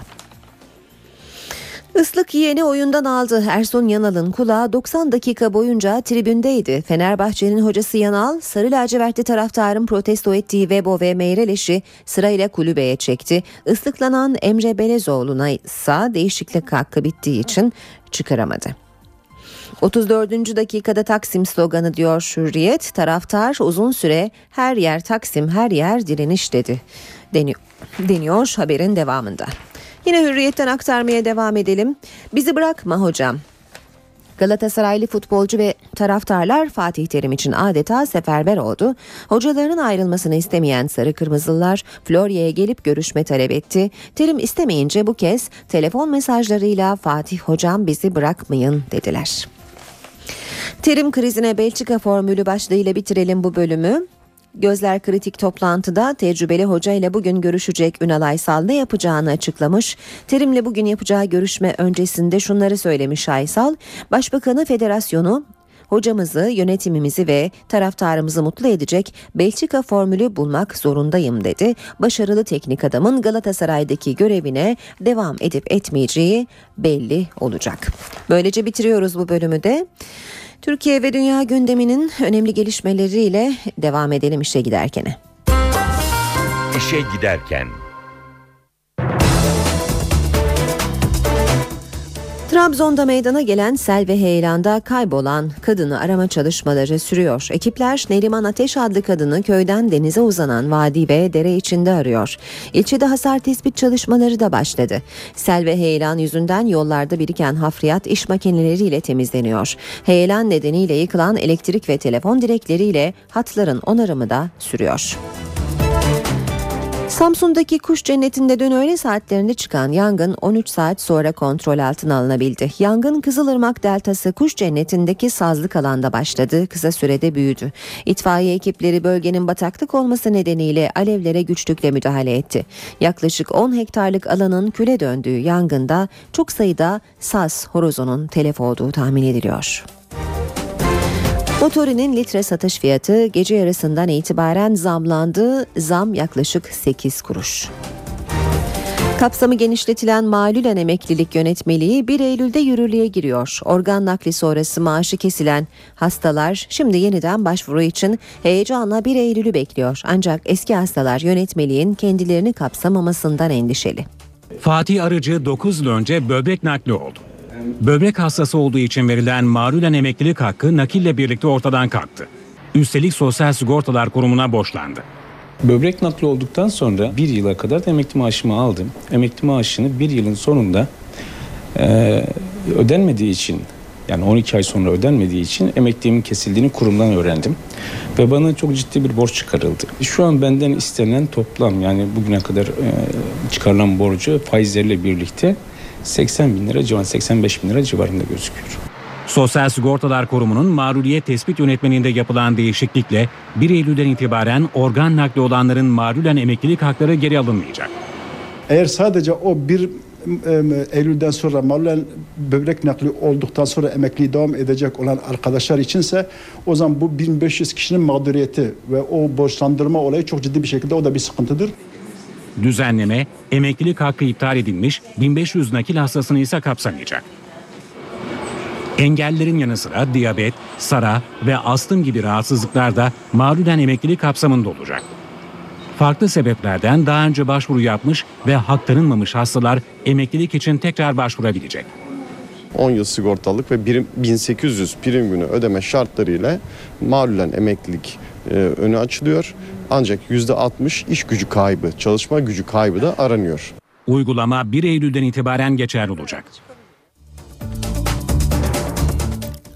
Islık yiyeni oyundan aldı. Ersun Yanal'ın kulağı 90 dakika boyunca tribündeydi. Fenerbahçe'nin hocası Yanal, sarı lacivertli taraftarın protesto ettiği Vebo ve Meyreleş'i sırayla kulübeye çekti. Islıklanan Emre Belezoğlu'na ise değişiklik hakkı bittiği için çıkaramadı. 34. dakikada Taksim sloganı diyor Hürriyet. Taraftar uzun süre her yer Taksim her yer direniş dedi. Deniyor, deniyor haberin devamında. Yine hürriyetten aktarmaya devam edelim. Bizi bırakma hocam. Galatasaraylı futbolcu ve taraftarlar Fatih Terim için adeta seferber oldu. Hocalarının ayrılmasını istemeyen Sarı Kırmızılılar Florya'ya gelip görüşme talep etti. Terim istemeyince bu kez telefon mesajlarıyla Fatih hocam bizi bırakmayın dediler. Terim krizine Belçika formülü başlığıyla bitirelim bu bölümü. Gözler kritik toplantıda tecrübeli hoca ile bugün görüşecek Ünal Aysal ne yapacağını açıklamış. Terim'le bugün yapacağı görüşme öncesinde şunları söylemiş Aysal. Başbakanı federasyonu hocamızı, yönetimimizi ve taraftarımızı mutlu edecek Belçika formülü bulmak zorundayım dedi. Başarılı teknik adamın Galatasaray'daki görevine devam edip etmeyeceği belli olacak. Böylece bitiriyoruz bu bölümü de. Türkiye ve dünya gündeminin önemli gelişmeleriyle devam edelim işe giderkene. İşe giderken Trabzon'da meydana gelen sel ve heyelanda kaybolan kadını arama çalışmaları sürüyor. Ekipler Neriman Ateş adlı kadını köyden denize uzanan vadi ve dere içinde arıyor. İlçede hasar tespit çalışmaları da başladı. Sel ve heyelan yüzünden yollarda biriken hafriyat iş makineleriyle temizleniyor. Heyelan nedeniyle yıkılan elektrik ve telefon direkleriyle hatların onarımı da sürüyor. Samsun'daki kuş cennetinde dün öğle saatlerinde çıkan yangın 13 saat sonra kontrol altına alınabildi. Yangın Kızılırmak Deltası kuş cennetindeki sazlık alanda başladı. Kısa sürede büyüdü. İtfaiye ekipleri bölgenin bataklık olması nedeniyle alevlere güçlükle müdahale etti. Yaklaşık 10 hektarlık alanın küle döndüğü yangında çok sayıda saz horozunun telef olduğu tahmin ediliyor. Motorinin litre satış fiyatı gece yarısından itibaren zamlandı. Zam yaklaşık 8 kuruş. Kapsamı genişletilen malulen emeklilik yönetmeliği 1 Eylül'de yürürlüğe giriyor. Organ nakli sonrası maaşı kesilen hastalar şimdi yeniden başvuru için heyecanla 1 Eylül'ü bekliyor. Ancak eski hastalar yönetmeliğin kendilerini kapsamamasından endişeli. Fatih Arıcı 9 yıl önce böbrek nakli oldu. Böbrek hastası olduğu için verilen mağrulen emeklilik hakkı nakille birlikte ortadan kalktı. Üstelik Sosyal Sigortalar Kurumu'na borçlandı. Böbrek nakli olduktan sonra bir yıla kadar da emekli maaşımı aldım. Emekli maaşını bir yılın sonunda e, ödenmediği için yani 12 ay sonra ödenmediği için emekliliğimin kesildiğini kurumdan öğrendim. Ve bana çok ciddi bir borç çıkarıldı. Şu an benden istenen toplam yani bugüne kadar e, çıkarılan borcu faizlerle birlikte 80 bin lira civarında 85 bin lira civarında gözüküyor. Sosyal Sigortalar Kurumu'nun mağruriyet tespit yönetmeninde yapılan değişiklikle 1 Eylül'den itibaren organ nakli olanların mağrulen emeklilik hakları geri alınmayacak. Eğer sadece o bir Eylül'den sonra malulen böbrek nakli olduktan sonra emekli devam edecek olan arkadaşlar içinse o zaman bu 1500 kişinin mağduriyeti ve o borçlandırma olayı çok ciddi bir şekilde o da bir sıkıntıdır. Düzenleme emeklilik hakkı iptal edilmiş 1500 nakil hastasını ise kapsamayacak. Engellerin yanı sıra diyabet, sara ve astım gibi rahatsızlıklar da mağlulen emeklilik kapsamında olacak. Farklı sebeplerden daha önce başvuru yapmış ve hak tanınmamış hastalar emeklilik için tekrar başvurabilecek. 10 yıl sigortalık ve 1800 prim günü ödeme şartlarıyla malulen emeklilik e, önü açılıyor. Ancak %60 iş gücü kaybı, çalışma gücü kaybı da aranıyor. Uygulama 1 Eylül'den itibaren geçerli olacak.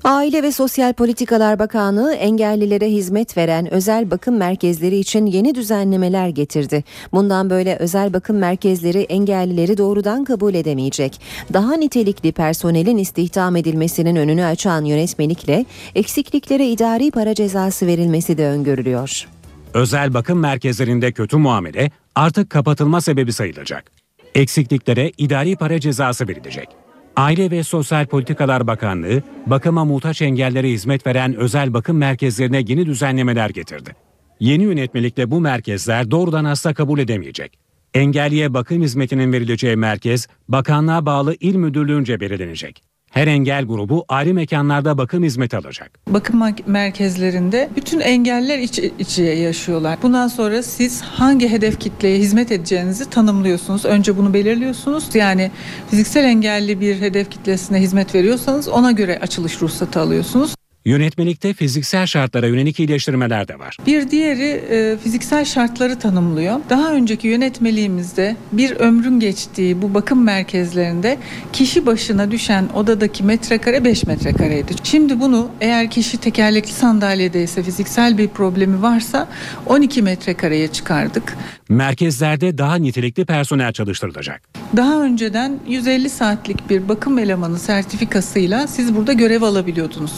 Aile ve Sosyal Politikalar Bakanlığı engellilere hizmet veren özel bakım merkezleri için yeni düzenlemeler getirdi. Bundan böyle özel bakım merkezleri engellileri doğrudan kabul edemeyecek. Daha nitelikli personelin istihdam edilmesinin önünü açan yönetmelikle eksikliklere idari para cezası verilmesi de öngörülüyor. Özel bakım merkezlerinde kötü muamele artık kapatılma sebebi sayılacak. Eksikliklere idari para cezası verilecek. Aile ve Sosyal Politikalar Bakanlığı, bakıma muhtaç engellere hizmet veren özel bakım merkezlerine yeni düzenlemeler getirdi. Yeni yönetmelikle bu merkezler doğrudan hasta kabul edemeyecek. Engelliye bakım hizmetinin verileceği merkez, bakanlığa bağlı il müdürlüğünce belirlenecek. Her engel grubu ayrı mekanlarda bakım hizmeti alacak. Bakım merkezlerinde bütün engeller iç içe yaşıyorlar. Bundan sonra siz hangi hedef kitleye hizmet edeceğinizi tanımlıyorsunuz. Önce bunu belirliyorsunuz. Yani fiziksel engelli bir hedef kitlesine hizmet veriyorsanız ona göre açılış ruhsatı alıyorsunuz. Yönetmelikte fiziksel şartlara yönelik iyileştirmeler de var. Bir diğeri e, fiziksel şartları tanımlıyor. Daha önceki yönetmeliğimizde bir ömrün geçtiği bu bakım merkezlerinde kişi başına düşen odadaki metrekare 5 metrekareydi. Şimdi bunu eğer kişi tekerlekli sandalyedeyse fiziksel bir problemi varsa 12 metrekareye çıkardık. Merkezlerde daha nitelikli personel çalıştırılacak. Daha önceden 150 saatlik bir bakım elemanı sertifikasıyla siz burada görev alabiliyordunuz.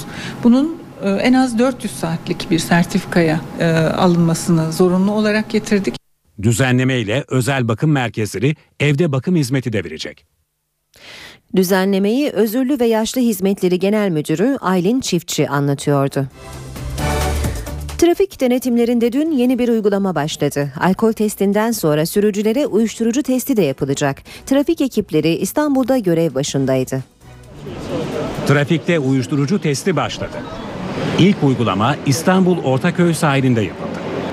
Bunun e, en az 400 saatlik bir sertifikaya e, alınmasını zorunlu olarak getirdik. Düzenleme ile özel bakım merkezleri evde bakım hizmeti de verecek. Düzenlemeyi Özürlü ve Yaşlı Hizmetleri Genel Müdürü Aylin Çiftçi anlatıyordu. Trafik denetimlerinde dün yeni bir uygulama başladı. Alkol testinden sonra sürücülere uyuşturucu testi de yapılacak. Trafik ekipleri İstanbul'da görev başındaydı. Trafikte uyuşturucu testi başladı. İlk uygulama İstanbul Ortaköy sahilinde yapıldı.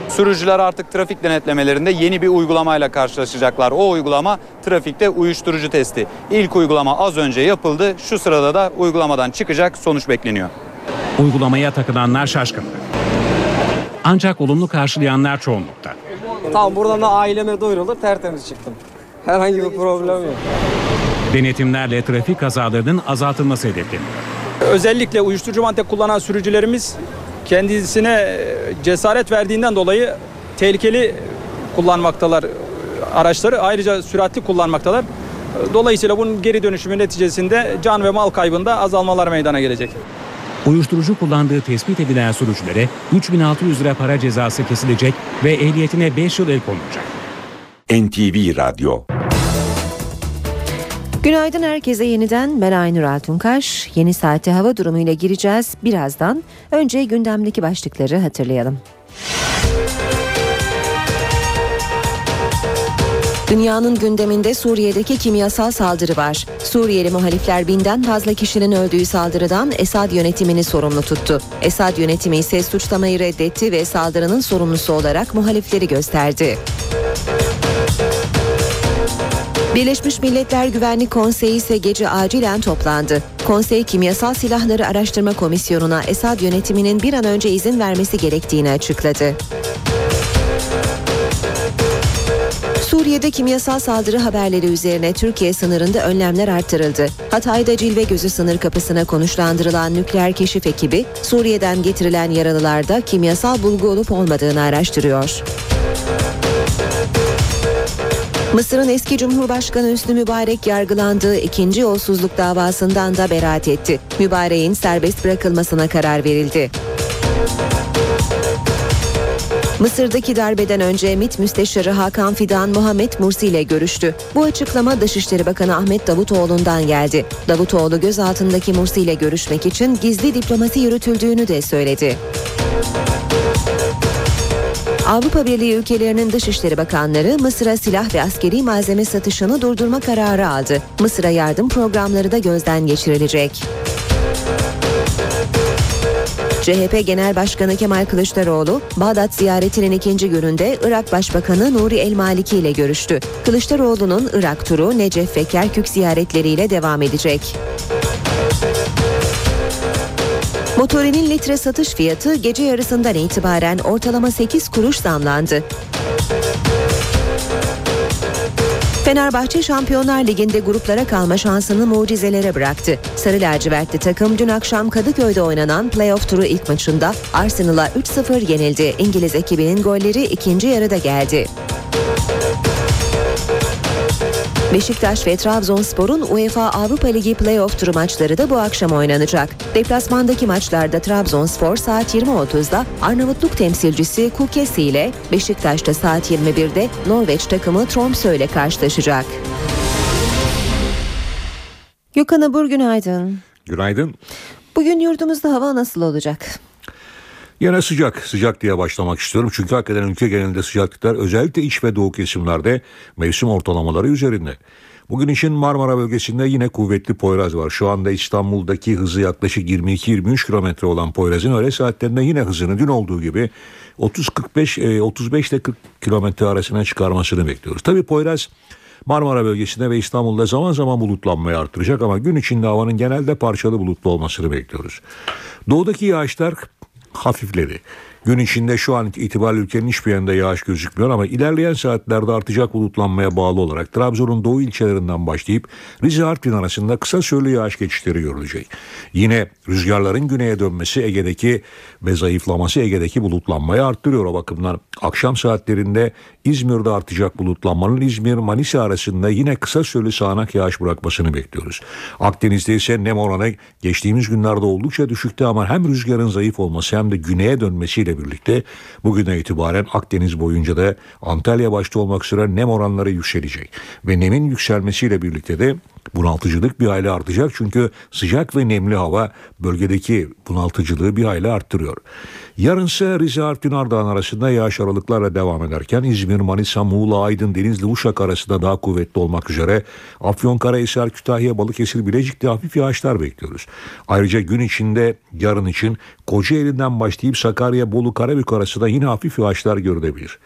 Sürücüler artık trafik denetlemelerinde yeni bir uygulamayla karşılaşacaklar. O uygulama trafikte uyuşturucu testi. İlk uygulama az önce yapıldı. Şu sırada da uygulamadan çıkacak sonuç bekleniyor. Uygulamaya takılanlar şaşkındı. Ancak olumlu karşılayanlar çoğunlukta. Tamam buradan da aileme duyurulur tertemiz çıktım. Herhangi bir problem yok. Denetimlerle trafik kazalarının azaltılması hedefleniyor. Özellikle uyuşturucu madde kullanan sürücülerimiz kendisine cesaret verdiğinden dolayı tehlikeli kullanmaktalar araçları. Ayrıca süratli kullanmaktalar. Dolayısıyla bunun geri dönüşümü neticesinde can ve mal kaybında azalmalar meydana gelecek. Uyuşturucu kullandığı tespit edilen sürücülere 3600 lira para cezası kesilecek ve ehliyetine 5 yıl el konulacak. NTV Radyo Günaydın herkese yeniden ben Aynur Altunkaş. Yeni saate hava durumuyla gireceğiz birazdan. Önce gündemdeki başlıkları hatırlayalım. Dünyanın gündeminde Suriye'deki kimyasal saldırı var. Suriyeli muhalifler binden fazla kişinin öldüğü saldırıdan Esad yönetimini sorumlu tuttu. Esad yönetimi ise suçlamayı reddetti ve saldırının sorumlusu olarak muhalifleri gösterdi. Birleşmiş Milletler Güvenlik Konseyi ise gece acilen toplandı. Konsey Kimyasal Silahları Araştırma Komisyonu'na Esad yönetiminin bir an önce izin vermesi gerektiğini açıkladı. Suriye'de kimyasal saldırı haberleri üzerine Türkiye sınırında önlemler arttırıldı. Hatay'da Cilve Gözü sınır kapısına konuşlandırılan nükleer keşif ekibi Suriye'den getirilen yaralılarda kimyasal bulgu olup olmadığını araştırıyor. Mısır'ın eski Cumhurbaşkanı Hüsnü Mübarek yargılandığı ikinci yolsuzluk davasından da beraat etti. Mübarek'in serbest bırakılmasına karar verildi. Mısır'daki darbeden önce MİT Müsteşarı Hakan Fidan Muhammed Mursi ile görüştü. Bu açıklama Dışişleri Bakanı Ahmet Davutoğlu'ndan geldi. Davutoğlu gözaltındaki Mursi ile görüşmek için gizli diplomasi yürütüldüğünü de söyledi. Avrupa Birliği ülkelerinin Dışişleri Bakanları Mısır'a silah ve askeri malzeme satışını durdurma kararı aldı. Mısır'a yardım programları da gözden geçirilecek. CHP Genel Başkanı Kemal Kılıçdaroğlu, Bağdat ziyaretinin ikinci gününde Irak Başbakanı Nuri El Maliki ile görüştü. Kılıçdaroğlu'nun Irak turu Necef ve Kerkük ziyaretleriyle devam edecek. Motorinin litre satış fiyatı gece yarısından itibaren ortalama 8 kuruş zamlandı. Fenerbahçe Şampiyonlar Ligi'nde gruplara kalma şansını mucizelere bıraktı. Sarı lacivertli takım dün akşam Kadıköy'de oynanan playoff turu ilk maçında Arsenal'a 3-0 yenildi. İngiliz ekibinin golleri ikinci yarıda geldi. Beşiktaş ve Trabzonspor'un UEFA Avrupa Ligi playoff turu maçları da bu akşam oynanacak. Deplasmandaki maçlarda Trabzonspor saat 20.30'da Arnavutluk temsilcisi Kukesi ile Beşiktaş'ta saat 21'de Norveç takımı Tromsø ile karşılaşacak. Gökhan Abur günaydın. Günaydın. Bugün yurdumuzda hava nasıl olacak? Yine sıcak, sıcak diye başlamak istiyorum. Çünkü hakikaten ülke genelinde sıcaklıklar özellikle iç ve doğu kesimlerde mevsim ortalamaları üzerinde. Bugün için Marmara bölgesinde yine kuvvetli Poyraz var. Şu anda İstanbul'daki hızı yaklaşık 22-23 kilometre olan Poyraz'ın öğle saatlerinde yine hızını dün olduğu gibi 30-45 35 ile 40 kilometre arasına çıkarmasını bekliyoruz. Tabii Poyraz Marmara bölgesinde ve İstanbul'da zaman zaman bulutlanmayı artıracak ama gün içinde havanın genelde parçalı bulutlu olmasını bekliyoruz. Doğudaki yağışlar hafifledi. Gün içinde şu an itibariyle ülkenin hiçbir yerinde yağış gözükmüyor ama ilerleyen saatlerde artacak bulutlanmaya bağlı olarak Trabzon'un doğu ilçelerinden başlayıp Rize Artvin arasında kısa süreli yağış geçişleri görülecek. Yine rüzgarların güneye dönmesi Ege'deki ve zayıflaması Ege'deki bulutlanmayı arttırıyor o bakımdan. Akşam saatlerinde İzmir'de artacak bulutlanmanın İzmir-Manisa arasında yine kısa süreli sağanak yağış bırakmasını bekliyoruz. Akdeniz'de ise nem oranı geçtiğimiz günlerde oldukça düşüktü ama hem rüzgarın zayıf olması hem de güneye dönmesiyle birlikte bugüne itibaren Akdeniz boyunca da Antalya başta olmak üzere nem oranları yükselecek. Ve nemin yükselmesiyle birlikte de bunaltıcılık bir hayli artacak çünkü sıcak ve nemli hava bölgedeki bunaltıcılığı bir hayli arttırıyor. Yarın ise Rize Artvin Ardahan arasında yağış aralıklarla devam ederken İzmir, Manisa, Muğla, Aydın, Denizli, Uşak arasında daha kuvvetli olmak üzere Afyonkarahisar, Kütahya, Balıkesir, Bilecik'te hafif yağışlar bekliyoruz. Ayrıca gün içinde yarın için Kocaeli'nden başlayıp Sakarya, Bolu, Karabük arasında yine hafif yağışlar görülebilir.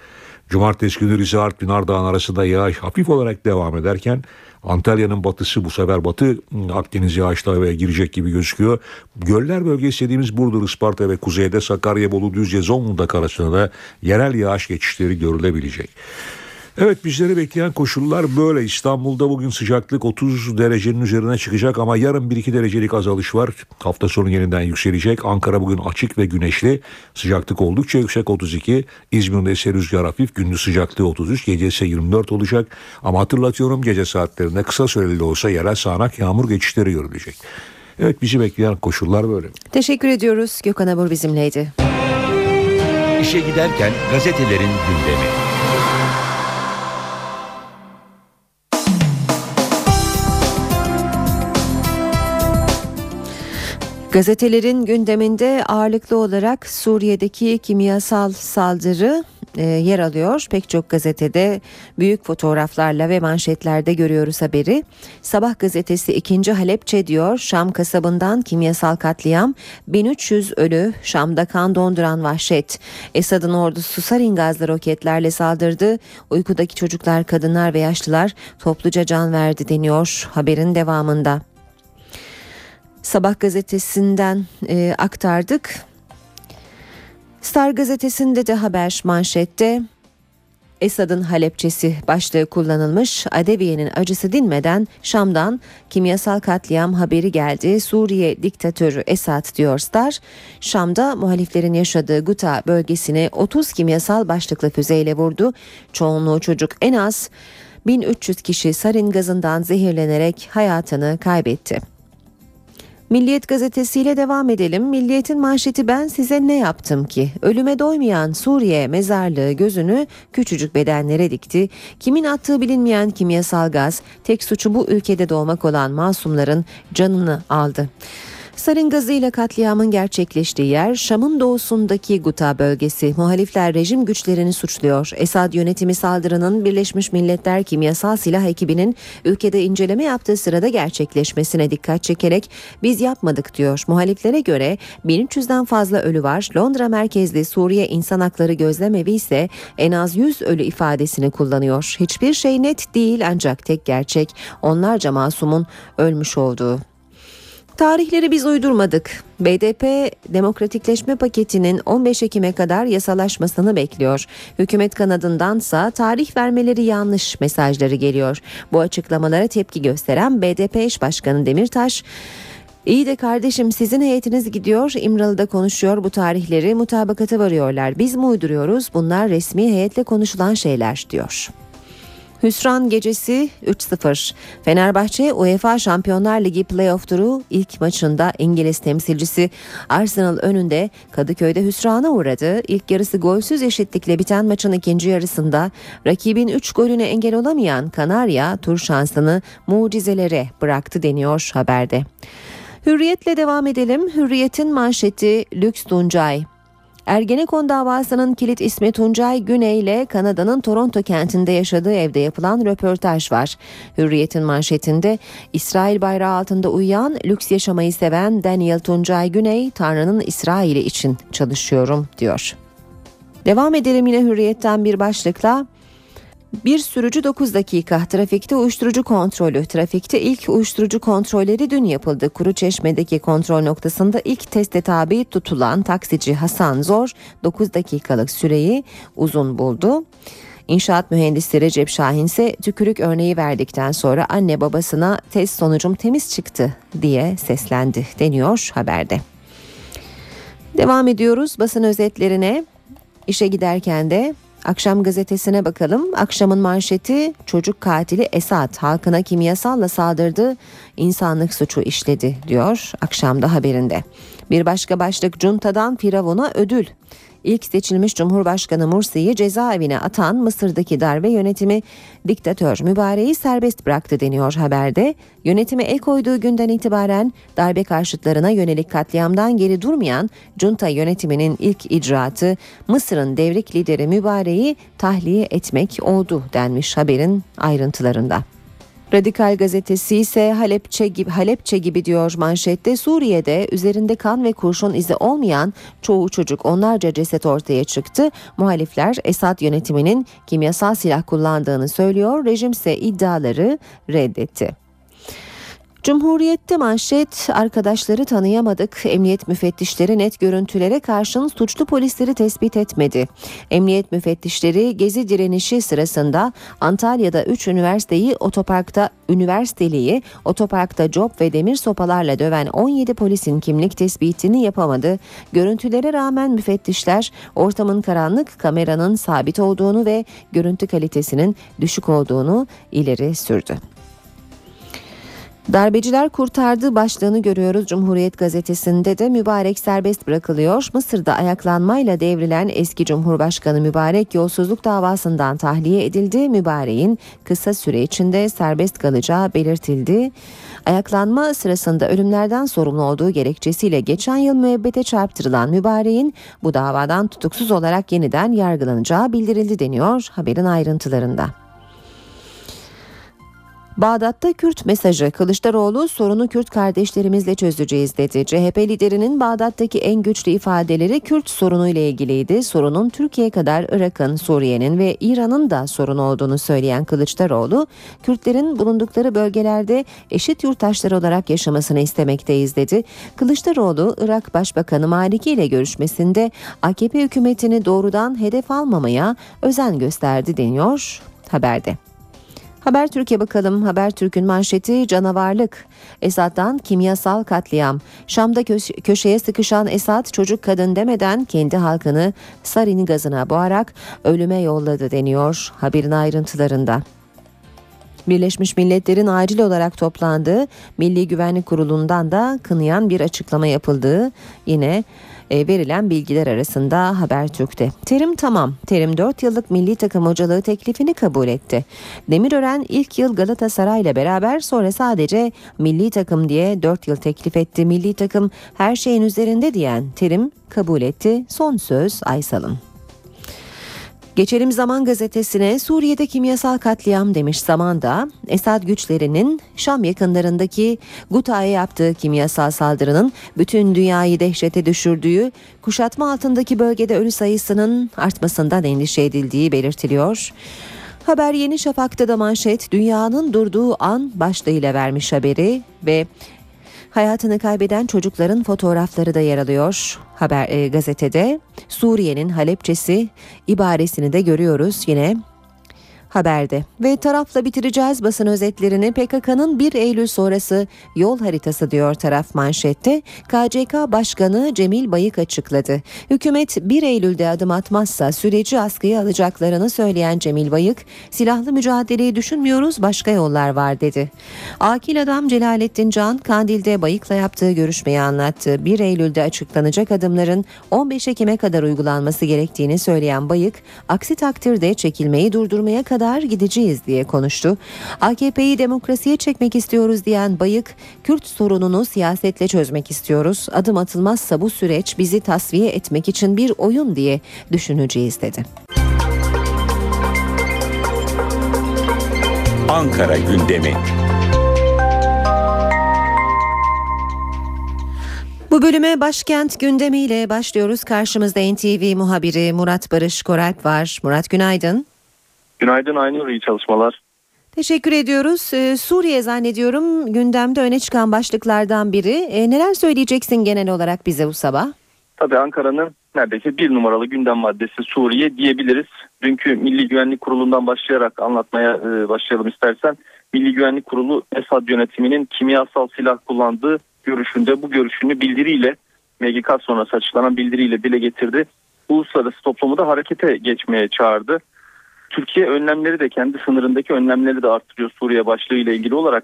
Cumartesi günü Rize Artvin Ardahan arasında yağış hafif olarak devam ederken Antalya'nın batısı bu sefer batı Akdeniz yağışlara girecek gibi gözüküyor. Göller bölgesi dediğimiz Burdur, Isparta ve kuzeyde Sakarya, Bolu, Düzce, Zonguldak arasında da yerel yağış geçişleri görülebilecek. Evet bizleri bekleyen koşullar böyle. İstanbul'da bugün sıcaklık 30 derecenin üzerine çıkacak ama yarın 1-2 derecelik azalış var. Hafta sonu yeniden yükselecek. Ankara bugün açık ve güneşli. Sıcaklık oldukça yüksek 32. İzmir'de ise rüzgar hafif. Gündüz sıcaklığı 33. Gece ise 24 olacak. Ama hatırlatıyorum gece saatlerinde kısa süreli de olsa yerel sağanak yağmur geçişleri görülecek. Evet bizi bekleyen koşullar böyle. Teşekkür ediyoruz. Gökhan Abur bizimleydi. İşe giderken gazetelerin gündemi. Gazetelerin gündeminde ağırlıklı olarak Suriye'deki kimyasal saldırı e, yer alıyor. Pek çok gazetede büyük fotoğraflarla ve manşetlerde görüyoruz haberi. Sabah gazetesi 2. Halepçe diyor Şam kasabından kimyasal katliam 1300 ölü Şam'da kan donduran vahşet. Esad'ın ordusu sarin gazlı roketlerle saldırdı. Uykudaki çocuklar, kadınlar ve yaşlılar topluca can verdi deniyor haberin devamında. Sabah gazetesinden e, aktardık. Star gazetesinde de haber manşette Esad'ın Halepçesi başlığı kullanılmış. Adeviye'nin acısı dinmeden Şam'dan kimyasal katliam haberi geldi. Suriye diktatörü Esad diyor Star. Şam'da muhaliflerin yaşadığı Guta bölgesine 30 kimyasal başlıklı füzeyle vurdu. Çoğunluğu çocuk en az 1300 kişi sarin gazından zehirlenerek hayatını kaybetti. Milliyet gazetesiyle devam edelim. Milliyet'in manşeti ben size ne yaptım ki? Ölüme doymayan Suriye mezarlığı gözünü küçücük bedenlere dikti. Kimin attığı bilinmeyen kimyasal gaz tek suçu bu ülkede doğmak olan masumların canını aldı. Sarin gazıyla katliamın gerçekleştiği yer Şam'ın doğusundaki Guta bölgesi. Muhalifler rejim güçlerini suçluyor. Esad yönetimi saldırının Birleşmiş Milletler Kimyasal Silah Ekibi'nin ülkede inceleme yaptığı sırada gerçekleşmesine dikkat çekerek biz yapmadık diyor. Muhaliflere göre 1300'den fazla ölü var. Londra merkezli Suriye İnsan Hakları Gözlemevi ise en az 100 ölü ifadesini kullanıyor. Hiçbir şey net değil ancak tek gerçek onlarca masumun ölmüş olduğu. Tarihleri biz uydurmadık. BDP demokratikleşme paketinin 15 Ekim'e kadar yasalaşmasını bekliyor. Hükümet kanadındansa tarih vermeleri yanlış mesajları geliyor. Bu açıklamalara tepki gösteren BDP eş başkanı Demirtaş İyi de kardeşim sizin heyetiniz gidiyor İmralı'da konuşuyor bu tarihleri mutabakata varıyorlar. Biz mi uyduruyoruz bunlar resmi heyetle konuşulan şeyler diyor. Hüsran gecesi 3-0. Fenerbahçe UEFA Şampiyonlar Ligi playoff turu ilk maçında İngiliz temsilcisi Arsenal önünde Kadıköy'de hüsrana uğradı. İlk yarısı golsüz eşitlikle biten maçın ikinci yarısında rakibin 3 golüne engel olamayan Kanarya tur şansını mucizelere bıraktı deniyor haberde. Hürriyetle devam edelim. Hürriyet'in manşeti Lüks Tuncay. Ergenekon davasının kilit ismi Tuncay Güney ile Kanada'nın Toronto kentinde yaşadığı evde yapılan röportaj var. Hürriyet'in manşetinde İsrail bayrağı altında uyuyan, lüks yaşamayı seven Daniel Tuncay Güney, Tanrı'nın İsrail'i için çalışıyorum diyor. Devam edelim yine Hürriyet'ten bir başlıkla. Bir sürücü 9 dakika trafikte uyuşturucu kontrolü. Trafikte ilk uyuşturucu kontrolleri dün yapıldı. Kuru Çeşme'deki kontrol noktasında ilk teste tabi tutulan taksici Hasan Zor 9 dakikalık süreyi uzun buldu. İnşaat mühendisi Recep Şahin ise tükürük örneği verdikten sonra anne babasına test sonucum temiz çıktı diye seslendi deniyor haberde. Devam ediyoruz basın özetlerine. İşe giderken de Akşam gazetesine bakalım. Akşamın manşeti çocuk katili Esat halkına kimyasalla saldırdı, insanlık suçu işledi diyor akşamda haberinde. Bir başka başlık Cunta'dan Firavun'a ödül. İlk seçilmiş Cumhurbaşkanı Mursi'yi cezaevine atan Mısır'daki darbe yönetimi diktatör Mübareği serbest bıraktı deniyor haberde. Yönetime el koyduğu günden itibaren darbe karşıtlarına yönelik katliamdan geri durmayan junta yönetiminin ilk icraatı Mısır'ın devrik lideri Mübareği tahliye etmek oldu denmiş haberin ayrıntılarında. Radikal gazetesi ise Halepçe gibi, Halepçe gibi diyor manşette Suriye'de üzerinde kan ve kurşun izi olmayan çoğu çocuk onlarca ceset ortaya çıktı. Muhalifler Esad yönetiminin kimyasal silah kullandığını söylüyor. Rejim ise iddiaları reddetti. Cumhuriyette manşet arkadaşları tanıyamadık. Emniyet müfettişleri net görüntülere karşın suçlu polisleri tespit etmedi. Emniyet müfettişleri gezi direnişi sırasında Antalya'da 3 üniversiteyi otoparkta üniversiteliği otoparkta cop ve demir sopalarla döven 17 polisin kimlik tespitini yapamadı. Görüntülere rağmen müfettişler ortamın karanlık kameranın sabit olduğunu ve görüntü kalitesinin düşük olduğunu ileri sürdü. Darbeciler kurtardı başlığını görüyoruz Cumhuriyet gazetesinde de mübarek serbest bırakılıyor. Mısır'da ayaklanmayla devrilen eski Cumhurbaşkanı Mübarek yolsuzluk davasından tahliye edildi. Mübarek'in kısa süre içinde serbest kalacağı belirtildi. Ayaklanma sırasında ölümlerden sorumlu olduğu gerekçesiyle geçen yıl müebbete çarptırılan Mübarek'in bu davadan tutuksuz olarak yeniden yargılanacağı bildirildi deniyor haberin ayrıntılarında. Bağdat'ta Kürt mesajı Kılıçdaroğlu sorunu Kürt kardeşlerimizle çözeceğiz dedi. CHP liderinin Bağdat'taki en güçlü ifadeleri Kürt sorunu ile ilgiliydi. Sorunun Türkiye kadar Irak'ın, Suriye'nin ve İran'ın da sorun olduğunu söyleyen Kılıçdaroğlu, Kürtlerin bulundukları bölgelerde eşit yurttaşlar olarak yaşamasını istemekteyiz dedi. Kılıçdaroğlu, Irak Başbakanı Maliki ile görüşmesinde AKP hükümetini doğrudan hedef almamaya özen gösterdi deniyor haberde. Haber Türkiye bakalım. Haber Türk'ün manşeti canavarlık. Esad'dan kimyasal katliam. Şam'da kö- köşeye sıkışan Esad çocuk kadın demeden kendi halkını sarin gazına boğarak ölüme yolladı deniyor haberin ayrıntılarında. Birleşmiş Milletler'in acil olarak toplandığı Milli Güvenlik Kurulu'ndan da kınayan bir açıklama yapıldığı yine verilen bilgiler arasında Habertürk'te. Terim tamam. Terim 4 yıllık milli takım hocalığı teklifini kabul etti. Demirören ilk yıl Galatasaray ile beraber sonra sadece milli takım diye 4 yıl teklif etti. Milli takım her şeyin üzerinde diyen Terim kabul etti. Son söz Aysal'ın. Geçelim Zaman gazetesine Suriye'de kimyasal katliam demiş Zaman'da Esad güçlerinin Şam yakınlarındaki Guta'ya yaptığı kimyasal saldırının bütün dünyayı dehşete düşürdüğü, kuşatma altındaki bölgede ölü sayısının artmasından endişe edildiği belirtiliyor. Haber Yeni Şafak'ta da manşet dünyanın durduğu an başlığıyla vermiş haberi ve Hayatını kaybeden çocukların fotoğrafları da yer alıyor haber e, gazetede. Suriye'nin Halepçesi ibaresini de görüyoruz yine haberde. Ve tarafla bitireceğiz basın özetlerini. PKK'nın 1 Eylül sonrası yol haritası diyor taraf manşette. KCK Başkanı Cemil Bayık açıkladı. Hükümet 1 Eylül'de adım atmazsa süreci askıya alacaklarını söyleyen Cemil Bayık, silahlı mücadeleyi düşünmüyoruz başka yollar var dedi. Akil adam Celalettin Can, Kandil'de Bayık'la yaptığı görüşmeyi anlattı. 1 Eylül'de açıklanacak adımların 15 Ekim'e kadar uygulanması gerektiğini söyleyen Bayık, aksi takdirde çekilmeyi durdurmaya kadar kadar gideceğiz diye konuştu. AKP'yi demokrasiye çekmek istiyoruz diyen Bayık, Kürt sorununu siyasetle çözmek istiyoruz. Adım atılmazsa bu süreç bizi tasfiye etmek için bir oyun diye düşüneceğiz dedi. Ankara gündemi. Bu bölüme başkent gündemiyle başlıyoruz. Karşımızda NTV muhabiri Murat Barış Koralp var. Murat günaydın. Günaydın Aynur, iyi çalışmalar. Teşekkür ediyoruz. Ee, Suriye zannediyorum gündemde öne çıkan başlıklardan biri. Ee, neler söyleyeceksin genel olarak bize bu sabah? Tabii Ankara'nın neredeyse bir numaralı gündem maddesi Suriye diyebiliriz. Dünkü Milli Güvenlik Kurulu'ndan başlayarak anlatmaya e, başlayalım istersen. Milli Güvenlik Kurulu Esad yönetiminin kimyasal silah kullandığı görüşünde bu görüşünü bildiriyle MGK sonrası açıklanan bildiriyle dile getirdi. Uluslararası toplumu da harekete geçmeye çağırdı. Türkiye önlemleri de kendi sınırındaki önlemleri de arttırıyor Suriye başlığı ile ilgili olarak.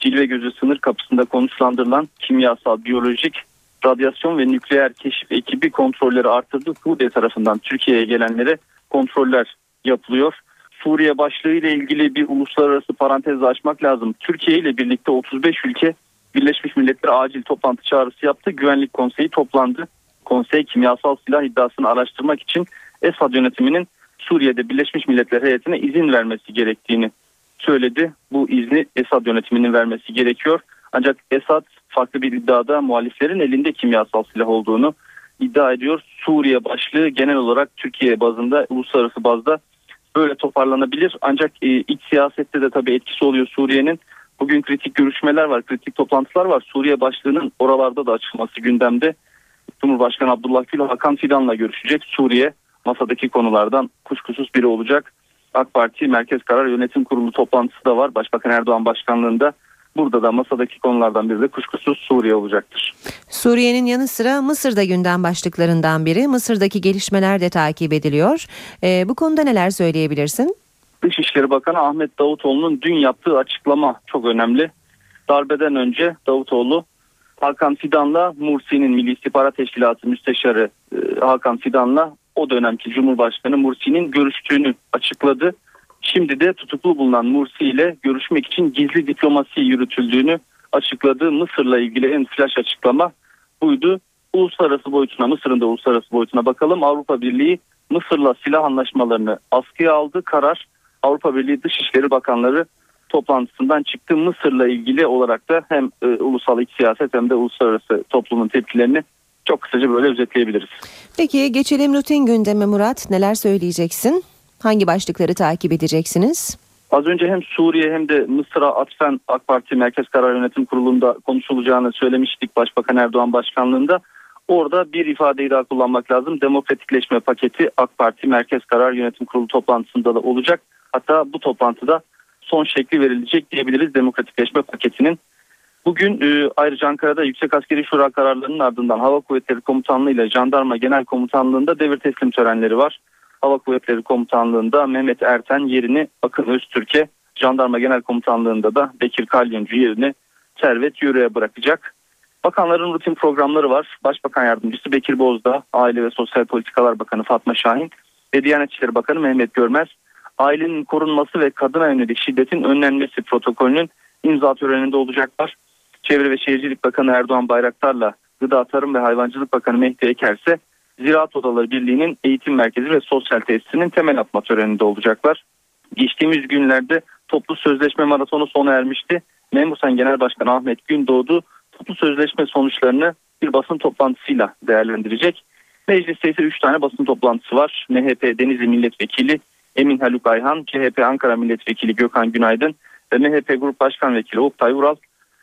Cilve gözü sınır kapısında konuşlandırılan kimyasal, biyolojik, radyasyon ve nükleer keşif ekibi kontrolleri arttırdı. Suriye tarafından Türkiye'ye gelenlere kontroller yapılıyor. Suriye başlığı ile ilgili bir uluslararası parantez açmak lazım. Türkiye ile birlikte 35 ülke Birleşmiş Milletler acil toplantı çağrısı yaptı. Güvenlik Konseyi toplandı. Konsey kimyasal silah iddiasını araştırmak için Esad yönetiminin Suriye'de Birleşmiş Milletler heyetine izin vermesi gerektiğini söyledi. Bu izni Esad yönetiminin vermesi gerekiyor. Ancak Esad farklı bir iddiada muhaliflerin elinde kimyasal silah olduğunu iddia ediyor. Suriye başlığı genel olarak Türkiye bazında, uluslararası bazda böyle toparlanabilir. Ancak e, iç siyasette de tabii etkisi oluyor Suriye'nin. Bugün kritik görüşmeler var, kritik toplantılar var. Suriye başlığının oralarda da açılması gündemde. Cumhurbaşkanı Abdullah Gül Hakan Fidan'la görüşecek. Suriye masadaki konulardan kuşkusuz biri olacak. AK Parti Merkez Karar Yönetim Kurulu toplantısı da var Başbakan Erdoğan başkanlığında. Burada da masadaki konulardan biri de kuşkusuz Suriye olacaktır. Suriye'nin yanı sıra Mısır'da gündem başlıklarından biri. Mısır'daki gelişmeler de takip ediliyor. E, bu konuda neler söyleyebilirsin? Dışişleri Bakanı Ahmet Davutoğlu'nun dün yaptığı açıklama çok önemli. Darbeden önce Davutoğlu Hakan Fidan'la Mursi'nin Milli İstihbarat Teşkilatı Müsteşarı e, Hakan Fidan'la o dönemki Cumhurbaşkanı Mursi'nin görüştüğünü açıkladı. Şimdi de tutuklu bulunan Mursi ile görüşmek için gizli diplomasi yürütüldüğünü açıkladı. Mısır'la ilgili en flash açıklama buydu. Uluslararası boyutuna, Mısır'ın da uluslararası boyutuna bakalım. Avrupa Birliği Mısır'la silah anlaşmalarını askıya aldı. Karar Avrupa Birliği Dışişleri Bakanları toplantısından çıktı. Mısır'la ilgili olarak da hem e, ulusal iç siyaset hem de uluslararası toplumun tepkilerini çok kısaca böyle özetleyebiliriz. Peki geçelim rutin gündeme Murat. Neler söyleyeceksin? Hangi başlıkları takip edeceksiniz? Az önce hem Suriye hem de Mısır'a atfen AK Parti Merkez Karar Yönetim Kurulu'nda konuşulacağını söylemiştik Başbakan Erdoğan başkanlığında. Orada bir ifadeyi daha kullanmak lazım. Demokratikleşme paketi AK Parti Merkez Karar Yönetim Kurulu toplantısında da olacak. Hatta bu toplantıda son şekli verilecek diyebiliriz demokratikleşme paketinin. Bugün e, ayrıca Ankara'da Yüksek Askeri Şura kararlarının ardından Hava Kuvvetleri Komutanlığı ile Jandarma Genel Komutanlığı'nda devir teslim törenleri var. Hava Kuvvetleri Komutanlığı'nda Mehmet Erten yerini Akın Öztürk'e Jandarma Genel Komutanlığı'nda da Bekir Kalyoncu yerini Servet Yürü'ye bırakacak. Bakanların rutin programları var. Başbakan Yardımcısı Bekir Bozdağ, Aile ve Sosyal Politikalar Bakanı Fatma Şahin ve Diyanet İşleri Bakanı Mehmet Görmez ailenin korunması ve kadına yönelik şiddetin önlenmesi protokolünün imza töreninde olacaklar. Çevre ve Şehircilik Bakanı Erdoğan Bayraktar'la Gıda Tarım ve Hayvancılık Bakanı Mehdi Eker ise Ziraat Odaları Birliği'nin eğitim merkezi ve sosyal tesisinin temel atma töreninde olacaklar. Geçtiğimiz günlerde toplu sözleşme maratonu sona ermişti. Memusen Genel Başkanı Ahmet Gündoğdu toplu sözleşme sonuçlarını bir basın toplantısıyla değerlendirecek. Mecliste ise 3 tane basın toplantısı var. MHP Denizli Milletvekili Emin Haluk Ayhan, CHP Ankara Milletvekili Gökhan Günaydın ve MHP Grup Başkan Vekili Oktay Ural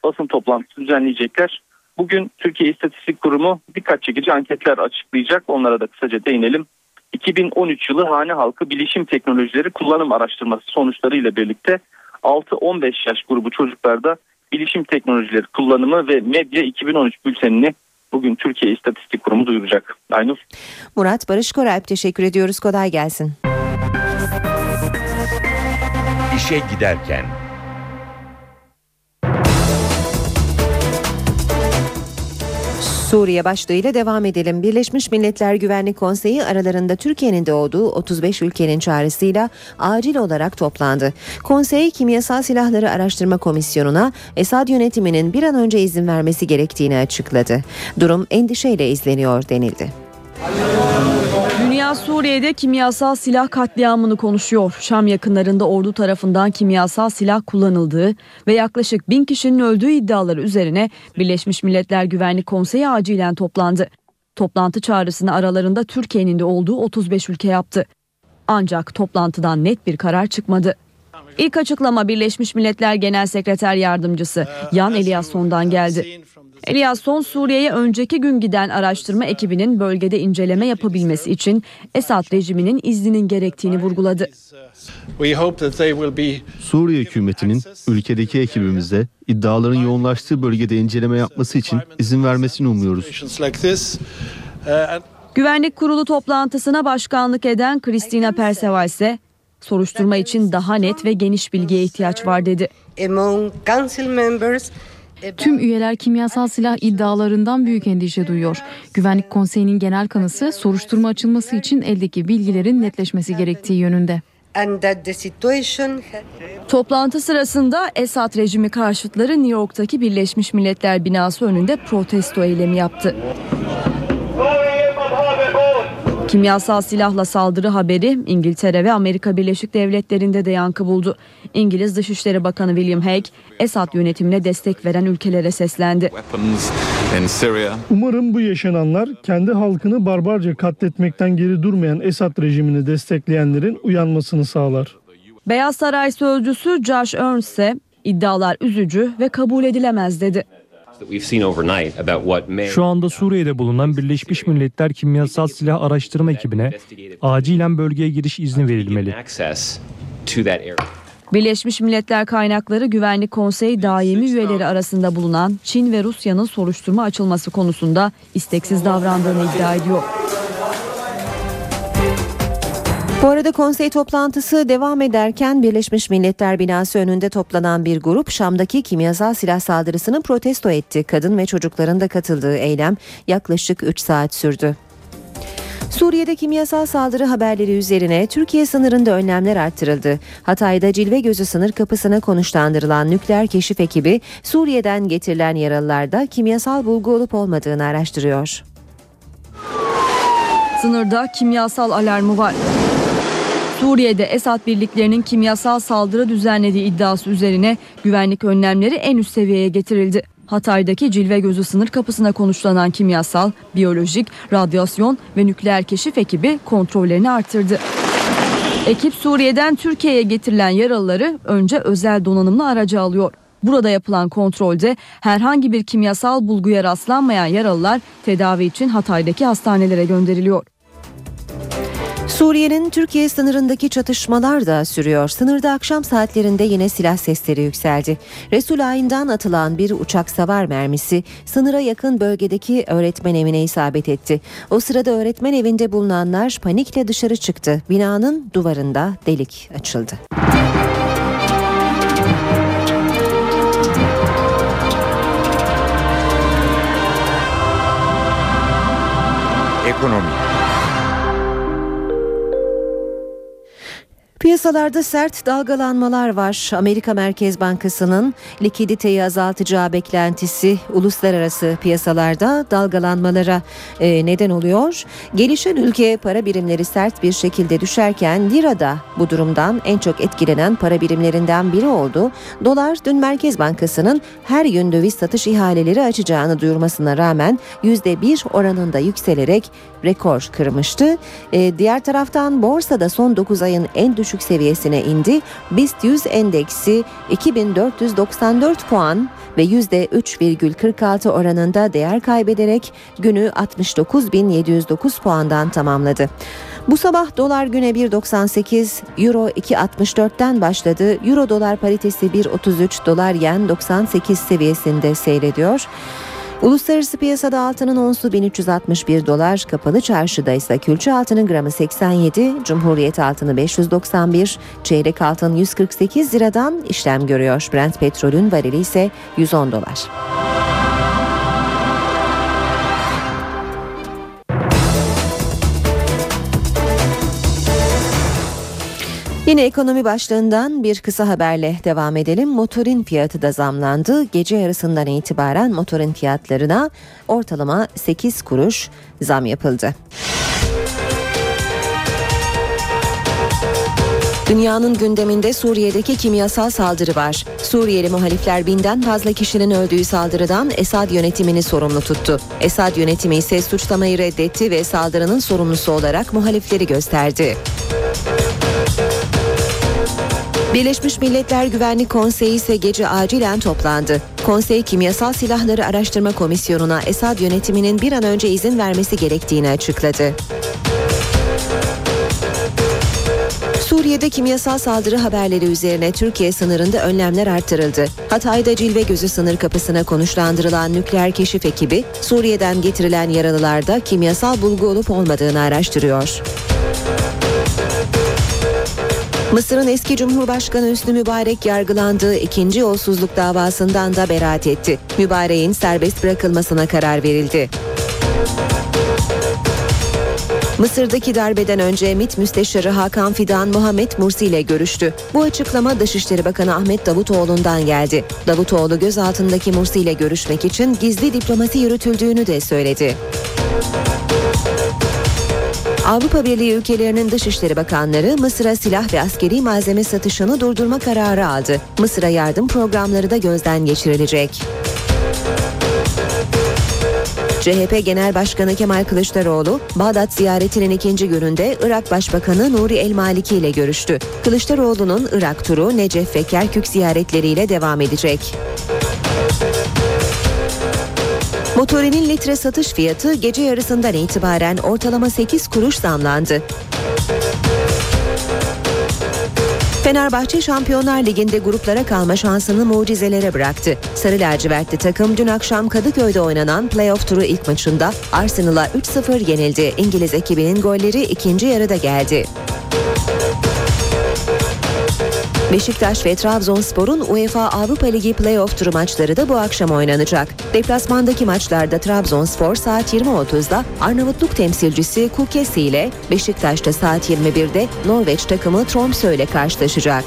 basın toplantısı düzenleyecekler. Bugün Türkiye İstatistik Kurumu dikkat çekici anketler açıklayacak. Onlara da kısaca değinelim. 2013 yılı hane halkı bilişim teknolojileri kullanım araştırması sonuçları ile birlikte 6-15 yaş grubu çocuklarda bilişim teknolojileri kullanımı ve medya 2013 bültenini bugün Türkiye İstatistik Kurumu duyuracak. Aynur. Murat Barış Koralp teşekkür ediyoruz. Kolay gelsin. İşe giderken Suriye başlığıyla devam edelim. Birleşmiş Milletler Güvenlik Konseyi aralarında Türkiye'nin de olduğu 35 ülkenin çağrısıyla acil olarak toplandı. Konsey Kimyasal Silahları Araştırma Komisyonu'na Esad yönetiminin bir an önce izin vermesi gerektiğini açıkladı. Durum endişeyle izleniyor denildi. Suriye'de kimyasal silah katliamını konuşuyor. Şam yakınlarında ordu tarafından kimyasal silah kullanıldığı ve yaklaşık bin kişinin öldüğü iddiaları üzerine Birleşmiş Milletler Güvenlik Konseyi acilen toplandı. Toplantı çağrısını aralarında Türkiye'nin de olduğu 35 ülke yaptı. Ancak toplantıdan net bir karar çıkmadı. İlk açıklama Birleşmiş Milletler Genel Sekreter Yardımcısı Yan Eliasson'dan geldi. Eliasson Suriye'ye önceki gün giden araştırma ekibinin bölgede inceleme yapabilmesi için Esad rejiminin izninin gerektiğini vurguladı. Suriye hükümetinin ülkedeki ekibimizde iddiaların yoğunlaştığı bölgede inceleme yapması için izin vermesini umuyoruz. Güvenlik Kurulu toplantısına başkanlık eden Christina Perseva ise soruşturma için daha net ve geniş bilgiye ihtiyaç var dedi. Tüm üyeler kimyasal silah iddialarından büyük endişe duyuyor. Güvenlik Konseyi'nin genel kanısı soruşturma açılması için eldeki bilgilerin netleşmesi gerektiği yönünde. Toplantı sırasında Esad rejimi karşıtları New York'taki Birleşmiş Milletler binası önünde protesto eylemi yaptı. Kimyasal silahla saldırı haberi İngiltere ve Amerika Birleşik Devletleri'nde de yankı buldu. İngiliz Dışişleri Bakanı William Hague, Esad yönetimine destek veren ülkelere seslendi. Umarım bu yaşananlar kendi halkını barbarca katletmekten geri durmayan Esad rejimini destekleyenlerin uyanmasını sağlar. Beyaz Saray sözcüsü Josh Ernst ise iddialar üzücü ve kabul edilemez dedi. Şu anda Suriye'de bulunan Birleşmiş Milletler Kimyasal Silah Araştırma ekibine acilen bölgeye giriş izni verilmeli. Birleşmiş Milletler Kaynakları Güvenlik Konseyi daimi üyeleri arasında bulunan Çin ve Rusya'nın soruşturma açılması konusunda isteksiz davrandığını iddia ediyor. Bu arada konsey toplantısı devam ederken Birleşmiş Milletler binası önünde toplanan bir grup Şam'daki kimyasal silah saldırısını protesto etti. Kadın ve çocukların da katıldığı eylem yaklaşık 3 saat sürdü. Suriye'de kimyasal saldırı haberleri üzerine Türkiye sınırında önlemler arttırıldı. Hatay'da Cilve Gözü sınır kapısına konuşlandırılan nükleer keşif ekibi Suriye'den getirilen yaralılarda kimyasal bulgu olup olmadığını araştırıyor. Sınırda kimyasal alarmı var. Suriye'de Esad birliklerinin kimyasal saldırı düzenlediği iddiası üzerine güvenlik önlemleri en üst seviyeye getirildi. Hatay'daki Cilve Gözü sınır kapısına konuşlanan kimyasal, biyolojik, radyasyon ve nükleer keşif ekibi kontrollerini artırdı. Ekip Suriye'den Türkiye'ye getirilen yaralıları önce özel donanımlı aracı alıyor. Burada yapılan kontrolde herhangi bir kimyasal bulguya rastlanmayan yaralılar tedavi için Hatay'daki hastanelere gönderiliyor. Suriye'nin Türkiye sınırındaki çatışmalar da sürüyor. Sınırda akşam saatlerinde yine silah sesleri yükseldi. Resul Ayn'dan atılan bir uçak savar mermisi sınıra yakın bölgedeki öğretmen evine isabet etti. O sırada öğretmen evinde bulunanlar panikle dışarı çıktı. Binanın duvarında delik açıldı. Ekonomi Piyasalarda sert dalgalanmalar var. Amerika Merkez Bankası'nın likiditeyi azaltacağı beklentisi uluslararası piyasalarda dalgalanmalara e, neden oluyor. Gelişen ülke para birimleri sert bir şekilde düşerken lira da bu durumdan en çok etkilenen para birimlerinden biri oldu. Dolar dün Merkez Bankası'nın her gün döviz satış ihaleleri açacağını duyurmasına rağmen %1 oranında yükselerek rekor kırmıştı. E, diğer taraftan borsada son 9 ayın en düşük seviyesine indi. BIST 100 endeksi 2494 puan ve %3,46 oranında değer kaybederek günü 69.709 puandan tamamladı. Bu sabah dolar güne 1.98, euro 2.64'ten başladı. Euro dolar paritesi 1.33, dolar yen 98 seviyesinde seyrediyor. Uluslararası piyasada altının onsu 1361 dolar, kapalı çarşıda ise külçe altının gramı 87, Cumhuriyet altını 591, çeyrek altın 148 liradan işlem görüyor. Brent petrolün varili ise 110 dolar. Yine ekonomi başlığından bir kısa haberle devam edelim. Motorin fiyatı da zamlandı. Gece yarısından itibaren motorin fiyatlarına ortalama 8 kuruş zam yapıldı. Dünyanın gündeminde Suriye'deki kimyasal saldırı var. Suriyeli muhalifler binden fazla kişinin öldüğü saldırıdan Esad yönetimini sorumlu tuttu. Esad yönetimi ise suçlamayı reddetti ve saldırının sorumlusu olarak muhalifleri gösterdi. Birleşmiş Milletler Güvenlik Konseyi ise gece acilen toplandı. Konsey Kimyasal Silahları Araştırma Komisyonu'na Esad yönetiminin bir an önce izin vermesi gerektiğini açıkladı. Suriye'de kimyasal saldırı haberleri üzerine Türkiye sınırında önlemler artırıldı. Hatay'da Cilve Gözü sınır kapısına konuşlandırılan nükleer keşif ekibi Suriye'den getirilen yaralılarda kimyasal bulgu olup olmadığını araştırıyor. Mısır'ın eski Cumhurbaşkanı Hüsnü Mübarek yargılandığı ikinci yolsuzluk davasından da beraat etti. Mübarek'in serbest bırakılmasına karar verildi. Mısır'daki darbeden önce MİT Müsteşarı Hakan Fidan Muhammed Mursi ile görüştü. Bu açıklama Dışişleri Bakanı Ahmet Davutoğlu'ndan geldi. Davutoğlu gözaltındaki Mursi ile görüşmek için gizli diplomasi yürütüldüğünü de söyledi. Avrupa Birliği ülkelerinin Dışişleri Bakanları Mısır'a silah ve askeri malzeme satışını durdurma kararı aldı. Mısır'a yardım programları da gözden geçirilecek. CHP Genel Başkanı Kemal Kılıçdaroğlu, Bağdat ziyaretinin ikinci gününde Irak Başbakanı Nuri El Maliki ile görüştü. Kılıçdaroğlu'nun Irak turu Necef ve Kerkük ziyaretleriyle devam edecek. Motorinin litre satış fiyatı gece yarısından itibaren ortalama 8 kuruş zamlandı. Fenerbahçe Şampiyonlar Ligi'nde gruplara kalma şansını mucizelere bıraktı. Sarı lacivertli takım dün akşam Kadıköy'de oynanan playoff turu ilk maçında Arsenal'a 3-0 yenildi. İngiliz ekibinin golleri ikinci yarıda geldi. Beşiktaş ve Trabzonspor'un UEFA Avrupa Ligi playoff turu maçları da bu akşam oynanacak. Deplasmandaki maçlarda Trabzonspor saat 20.30'da Arnavutluk temsilcisi Kukesi ile Beşiktaş'ta saat 21'de Norveç takımı Tromsø ile karşılaşacak.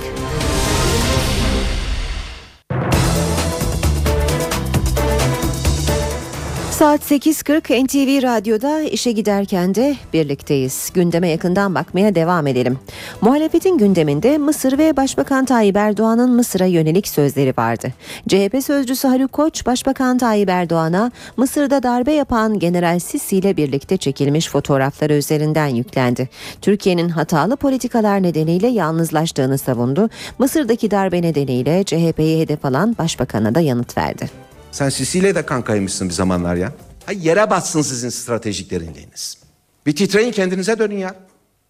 Saat 8.40 NTV Radyo'da işe giderken de birlikteyiz. Gündeme yakından bakmaya devam edelim. Muhalefetin gündeminde Mısır ve Başbakan Tayyip Erdoğan'ın Mısır'a yönelik sözleri vardı. CHP sözcüsü Haluk Koç, Başbakan Tayyip Erdoğan'a Mısır'da darbe yapan General Sisi ile birlikte çekilmiş fotoğrafları üzerinden yüklendi. Türkiye'nin hatalı politikalar nedeniyle yalnızlaştığını savundu. Mısır'daki darbe nedeniyle CHP'yi hedef alan Başbakan'a da yanıt verdi. Sen Sisi'yle de kankaymışsın bir zamanlar ya. Ay yere batsın sizin stratejik derinliğiniz. Bir titreyin kendinize dönün ya.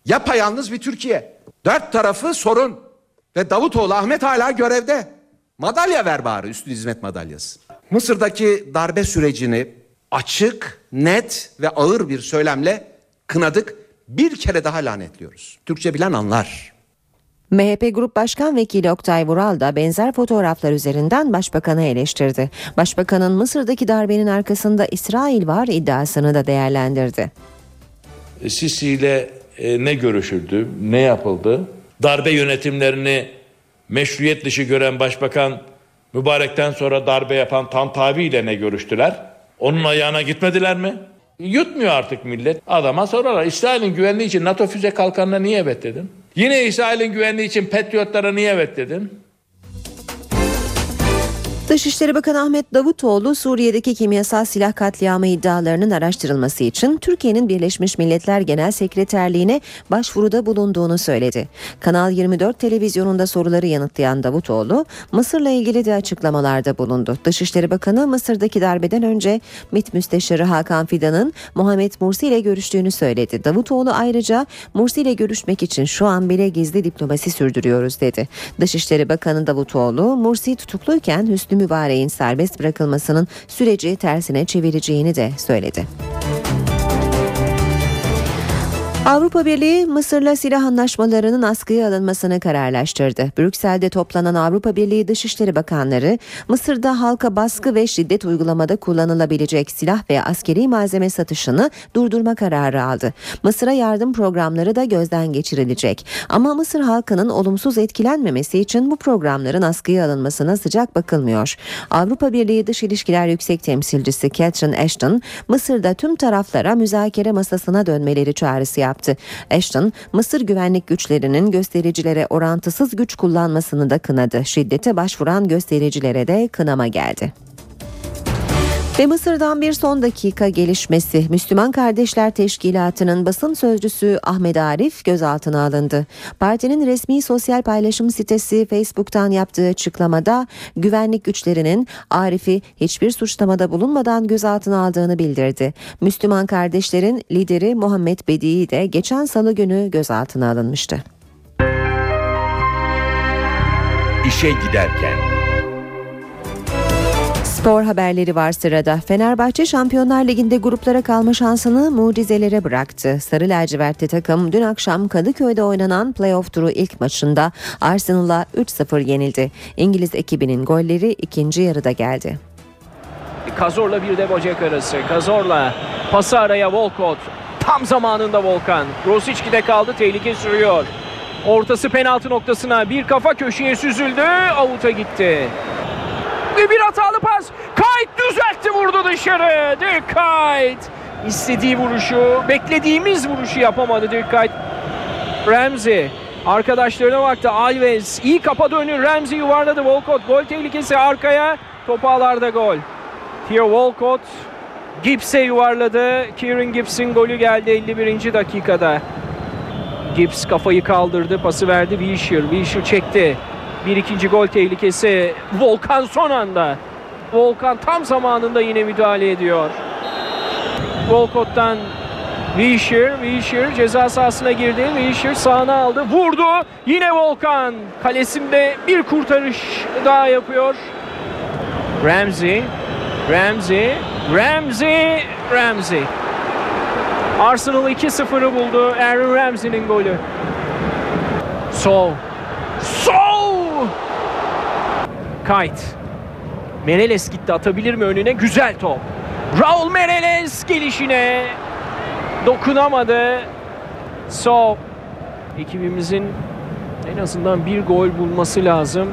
Yapayalnız bir Türkiye. Dört tarafı sorun. Ve Davutoğlu Ahmet hala görevde. Madalya ver bari üstün hizmet madalyası. Mısır'daki darbe sürecini açık, net ve ağır bir söylemle kınadık. Bir kere daha lanetliyoruz. Türkçe bilen anlar. MHP Grup Başkan Vekili Oktay Vural da benzer fotoğraflar üzerinden başbakanı eleştirdi. Başbakanın Mısır'daki darbenin arkasında İsrail var iddiasını da değerlendirdi. Sisi ile e, ne görüşüldü, ne yapıldı? Darbe yönetimlerini meşruiyet dışı gören başbakan mübarekten sonra darbe yapan Tantavi ile ne görüştüler? Onun ayağına gitmediler mi? Yutmuyor artık millet. Adama sorarlar. İsrail'in güvenliği için NATO füze kalkanına niye evet dedin? Yine İsrail'in güvenliği için Patriotlara niye evet dedin? Dışişleri Bakanı Ahmet Davutoğlu Suriye'deki kimyasal silah katliamı iddialarının araştırılması için Türkiye'nin Birleşmiş Milletler Genel Sekreterliğine başvuruda bulunduğunu söyledi. Kanal 24 televizyonunda soruları yanıtlayan Davutoğlu, Mısır'la ilgili de açıklamalarda bulundu. Dışişleri Bakanı Mısır'daki darbeden önce MİT Müsteşarı Hakan Fidan'ın Muhammed Mursi ile görüştüğünü söyledi. Davutoğlu ayrıca Mursi ile görüşmek için şu an bile gizli diplomasi sürdürüyoruz dedi. Dışişleri Bakanı Davutoğlu, Mursi tutukluyken Hüsnü Mübarek'in serbest bırakılmasının süreci tersine çevireceğini de söyledi. Avrupa Birliği Mısır'la silah anlaşmalarının askıya alınmasını kararlaştırdı. Brüksel'de toplanan Avrupa Birliği Dışişleri Bakanları Mısır'da halka baskı ve şiddet uygulamada kullanılabilecek silah ve askeri malzeme satışını durdurma kararı aldı. Mısır'a yardım programları da gözden geçirilecek. Ama Mısır halkının olumsuz etkilenmemesi için bu programların askıya alınmasına sıcak bakılmıyor. Avrupa Birliği Dış İlişkiler Yüksek Temsilcisi Catherine Ashton, Mısır'da tüm taraflara müzakere masasına dönmeleri çağrısı yaptı yaptı. Ashton, Mısır güvenlik güçlerinin göstericilere orantısız güç kullanmasını da kınadı. Şiddete başvuran göstericilere de kınama geldi. Ve Mısır'dan bir son dakika gelişmesi. Müslüman Kardeşler Teşkilatı'nın basın sözcüsü Ahmet Arif gözaltına alındı. Partinin resmi sosyal paylaşım sitesi Facebook'tan yaptığı açıklamada güvenlik güçlerinin Arif'i hiçbir suçlamada bulunmadan gözaltına aldığını bildirdi. Müslüman Kardeşlerin lideri Muhammed Bedi'i de geçen salı günü gözaltına alınmıştı. İşe giderken Spor haberleri var sırada. Fenerbahçe Şampiyonlar Ligi'nde gruplara kalma şansını mucizelere bıraktı. Sarı lacivertli takım dün akşam Kadıköy'de oynanan playoff turu ilk maçında Arsenal'a 3-0 yenildi. İngiliz ekibinin golleri ikinci yarıda geldi. Kazor'la bir de Bocek arası. Kazor'la pası araya Volkot. Tam zamanında Volkan. Rosicki'de kaldı tehlike sürüyor. Ortası penaltı noktasına bir kafa köşeye süzüldü. Avuta gitti. Bir hatalı pas. Kayıt düzeltti vurdu dışarı. Dirk Kayıt. İstediği vuruşu, beklediğimiz vuruşu yapamadı Dirk Kayıt. Ramsey arkadaşlarına baktı. Alves iyi kapadı önü. Ramsey yuvarladı. Walcott gol tehlikesi arkaya. Top ağlarda gol. Theo Walcott Gibbs'e yuvarladı. Kieran Gibbs'in golü geldi 51. dakikada. Gibbs kafayı kaldırdı. Pası verdi. Wilshere. Wilshere çekti. Bir ikinci gol tehlikesi. Volkan son anda. Volkan tam zamanında yine müdahale ediyor. Volkot'tan Wilshere, Wilshere ceza sahasına girdi. Wilshere sağına aldı. Vurdu. Yine Volkan. Kalesinde bir kurtarış daha yapıyor. Ramsey. Ramsey. Ramsey. Ramsey. Arsenal 2-0'ı buldu. Aaron Ramsey'nin golü. Sol. Sol! Kayt. Mereles gitti atabilir mi önüne? Güzel top. Raul Mereles gelişine dokunamadı. So ekibimizin en azından bir gol bulması lazım.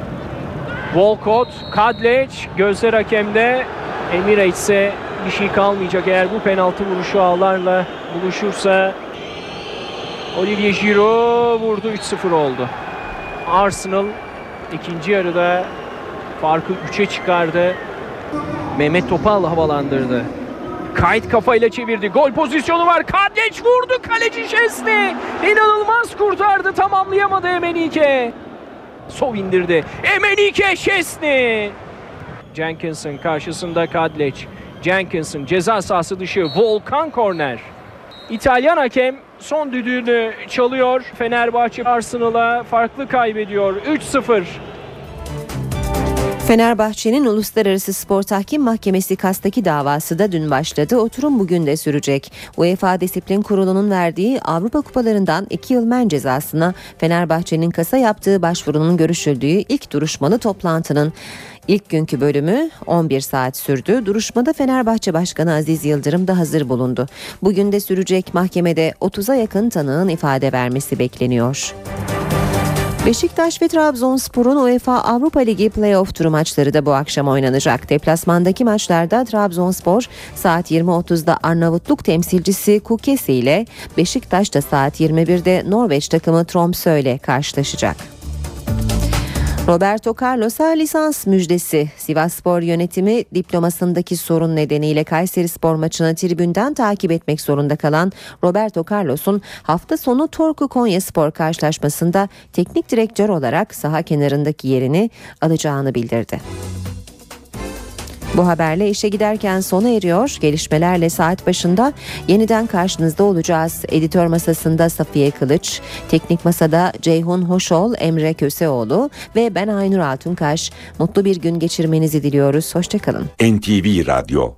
Walcott, Kadleç, gözler hakemde. Emirates'e bir şey kalmayacak eğer bu penaltı vuruşu ağlarla buluşursa. Olivier Giroud vurdu 3-0 oldu. Arsenal ikinci yarıda farkı 3'e çıkardı. Mehmet Topal havalandırdı. Kayıt kafayla çevirdi. Gol pozisyonu var. Kadleç vurdu. Kaleci Şesni. İnanılmaz kurtardı. Tamamlayamadı Emenike. Sov indirdi. Emenike Şesni. Jenkinson karşısında Kadleç. Jenkinson ceza sahası dışı. Volkan korner. İtalyan hakem son düdüğünü çalıyor. Fenerbahçe Arsenal'a farklı kaybediyor. 3-0. Fenerbahçe'nin Uluslararası Spor Tahkim Mahkemesi Kas'taki davası da dün başladı. Oturum bugün de sürecek. UEFA Disiplin Kurulu'nun verdiği Avrupa Kupalarından 2 yıl men cezasına Fenerbahçe'nin Kas'a yaptığı başvurunun görüşüldüğü ilk duruşmalı toplantının İlk günkü bölümü 11 saat sürdü. Duruşmada Fenerbahçe Başkanı Aziz Yıldırım da hazır bulundu. Bugün de sürecek mahkemede 30'a yakın tanığın ifade vermesi bekleniyor. Beşiktaş ve Trabzonspor'un UEFA Avrupa Ligi playoff turu maçları da bu akşam oynanacak. Deplasmandaki maçlarda Trabzonspor saat 20.30'da Arnavutluk temsilcisi Kukesi ile Beşiktaş da saat 21'de Norveç takımı Tromsø ile karşılaşacak. Roberto Carlos'a lisans müjdesi. Sivasspor yönetimi diplomasındaki sorun nedeniyle Kayseri Spor maçını tribünden takip etmek zorunda kalan Roberto Carlos'un hafta sonu Torku Konya Spor karşılaşmasında teknik direktör olarak saha kenarındaki yerini alacağını bildirdi. Bu haberle işe giderken sona eriyor. Gelişmelerle saat başında yeniden karşınızda olacağız. Editör masasında Safiye Kılıç, teknik masada Ceyhun Hoşol, Emre Köseoğlu ve ben Aynur Altunkaş. Mutlu bir gün geçirmenizi diliyoruz. Hoşçakalın. NTV Radyo